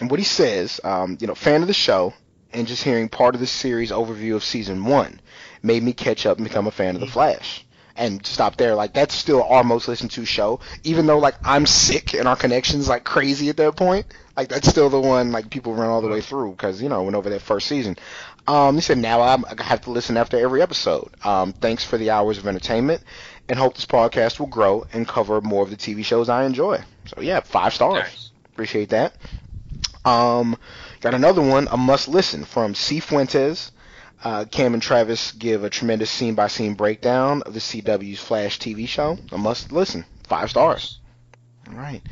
and what he says, um, you know, fan of the show, and just hearing part of the series overview of season one made me catch up and become a fan of the Flash. And stop there. Like that's still our most listened to show, even though like I'm sick and our connections like crazy at that point. Like that's still the one like people run all the way through because you know went over that first season. Um, he said now I'm, I have to listen after every episode. Um, thanks for the hours of entertainment, and hope this podcast will grow and cover more of the TV shows I enjoy. So yeah, five stars. Nice. Appreciate that. Um, got another one, a must listen from C Fuentes. Uh, Cam and Travis give a tremendous scene by scene breakdown of the CW's Flash TV show. A must listen. Five stars. All right.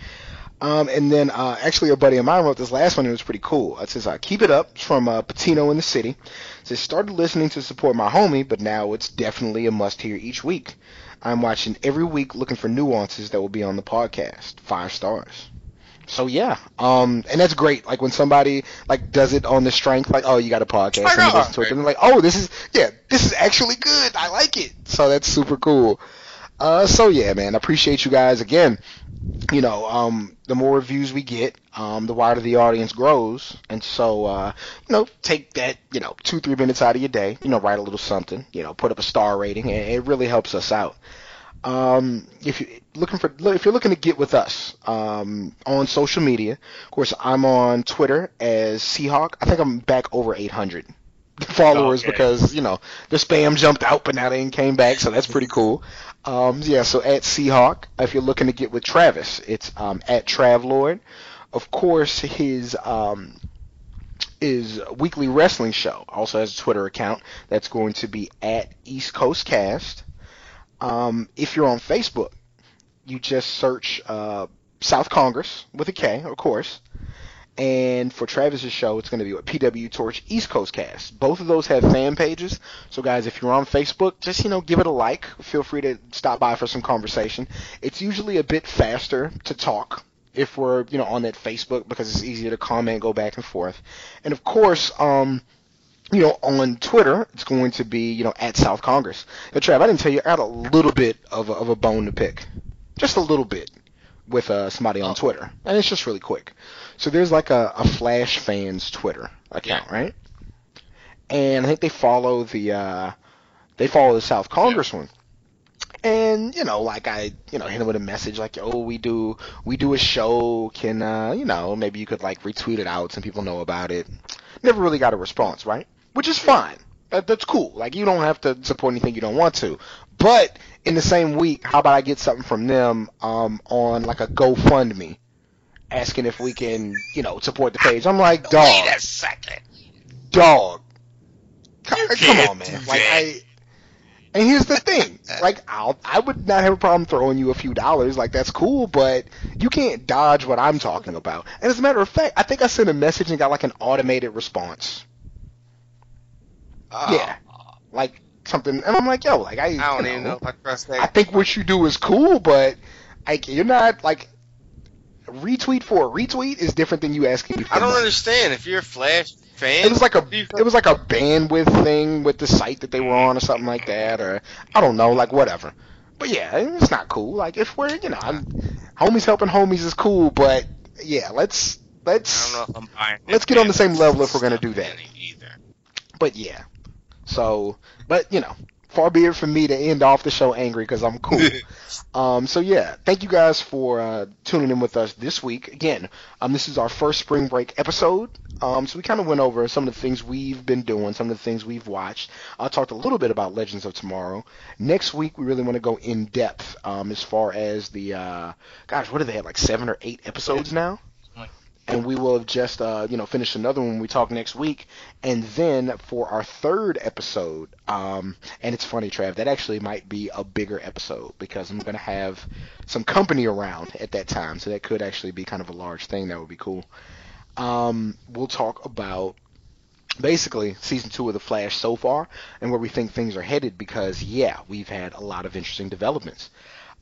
Um, and then uh, actually a buddy of mine wrote this last one and it was pretty cool. It says, uh, keep it up. It's from uh, Patino in the City. It says, started listening to support my homie, but now it's definitely a must hear each week. I'm watching every week looking for nuances that will be on the podcast. Five stars. So yeah, um, and that's great. Like when somebody like does it on the strength, like oh, you got a podcast, I and listen to it, and like, oh, this is yeah, this is actually good. I like it. So that's super cool. Uh, so yeah, man, appreciate you guys again. You know, um, the more reviews we get, um, the wider the audience grows, and so uh, you know, take that you know two three minutes out of your day, you know, write a little something, you know, put up a star rating, and it really helps us out. Um, if you're looking for, if you're looking to get with us um, on social media, of course, I'm on Twitter as Seahawk. I think I'm back over 800 followers Okay. because you know the spam jumped out, but now they came back, so that's pretty cool. Um, yeah, so at Seahawk, if you're looking to get with Travis, it's um, at Travlord. Of course, his um, his weekly wrestling show also has a Twitter account that's going to be at East Coast Cast. Um, if you're on Facebook, you just search uh, South Congress with a K, of course. And for Travis's show, it's going to be what PW Torch East Coast Cast. Both of those have fan pages. So guys, if you're on Facebook, just you know give it a like. Feel free to stop by for some conversation. It's usually a bit faster to talk if we're you know on that Facebook because it's easier to comment, go back and forth. And of course, um, you know, on Twitter, it's going to be, you know, at South Congress. Now, Trav, I didn't tell you, I had a little bit of a, of a bone to pick. Just a little bit with uh, somebody on Twitter. And it's just really quick. So there's like a, a Flash fans Twitter account, right? And I think they follow the, uh, they follow the South Congress one. And, you know, like I, you know, hit him with a message like, oh, we do, we do a show. Can, uh, you know, maybe you could like retweet it out so people know about it. Never really got a response, right? Which is fine. That, that's cool. Like you don't have to support anything you don't want to. But in the same week, how about I get something from them um, on like a GoFundMe, asking if we can, you know, support the page. I'm like, dog, Wait a second. dog. Come, come on, man. Like. I. And here's the thing, like I'll, I would not have a problem throwing you a few dollars, like that's cool, but you can't dodge what I'm talking about. And as a matter of fact, I think I sent a message and got like an automated response. Oh, Yeah. like something, and I'm like, yo, like I, I don't you even know if I trust that. I think what you do is cool, but like you're not like retweet for a retweet is different than you asking me. For I don't money. understand. If you're a Flash fan, It was like a it was like a bandwidth thing with the site that they were on or something like that, or I don't know, like whatever. But yeah, it's not cool. Like if we're you know, I'm, homies helping homies is cool, but yeah, let's let's don't know if I'm buying. Let's get on the same level if we're gonna do that. Either. but yeah. So, but you know, far be it from me to end off the show angry because I'm cool. um, so yeah, thank you guys for uh, tuning in with us this week. Again, um, this is our first spring break episode. Um, so we kind of went over some of the things we've been doing, some of the things we've watched. I talked a little bit about Legends of Tomorrow. Next week, we really want to go in depth um, as far as the uh, gosh, what do they have like seven or eight episodes now? And we will have just uh, you know finished another one when we talk next week, and then for our third episode, um, and it's funny, Trav, that actually might be a bigger episode because I'm gonna have some company around at that time, so that could actually be kind of a large thing. That would be cool. Um, we'll talk about basically season two of the Flash so far and where we think things are headed because yeah, we've had a lot of interesting developments.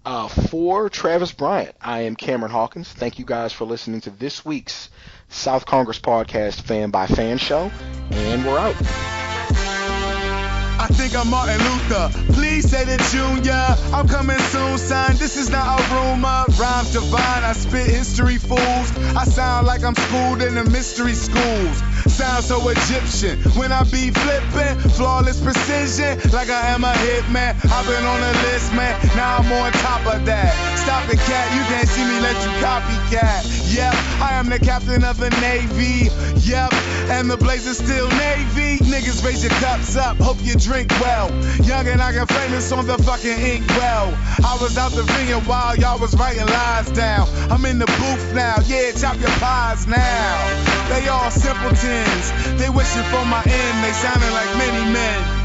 Uh, for Travis Bryant, I am Cameron Hawkins. Thank you guys for listening to this week's South Congress Podcast Fan by Fan Show, and we're out. I think I'm Martin Luther. Please say the junior. I'm coming soon, son. This is not a rumor. Rhymes divine. I spit history fools. I sound like I'm schooled in the mystery schools. Sound so Egyptian when I be flipping. Flawless precision, like I am a hitman. I've been on the list, man. Now I'm on top of that. Stop it, cat. You can't see me, let you copycat. Yep, I am the captain of the Navy. Yep, and the Blazers still Navy. Niggas raise your cups up, hope you drink well. Young and I got famous on the fucking ink well. I was out the ringing while y'all was writing lies down. I'm in the booth now, yeah, chop your pies now. They all simpletons, they wishing for my end, they sounding like many men.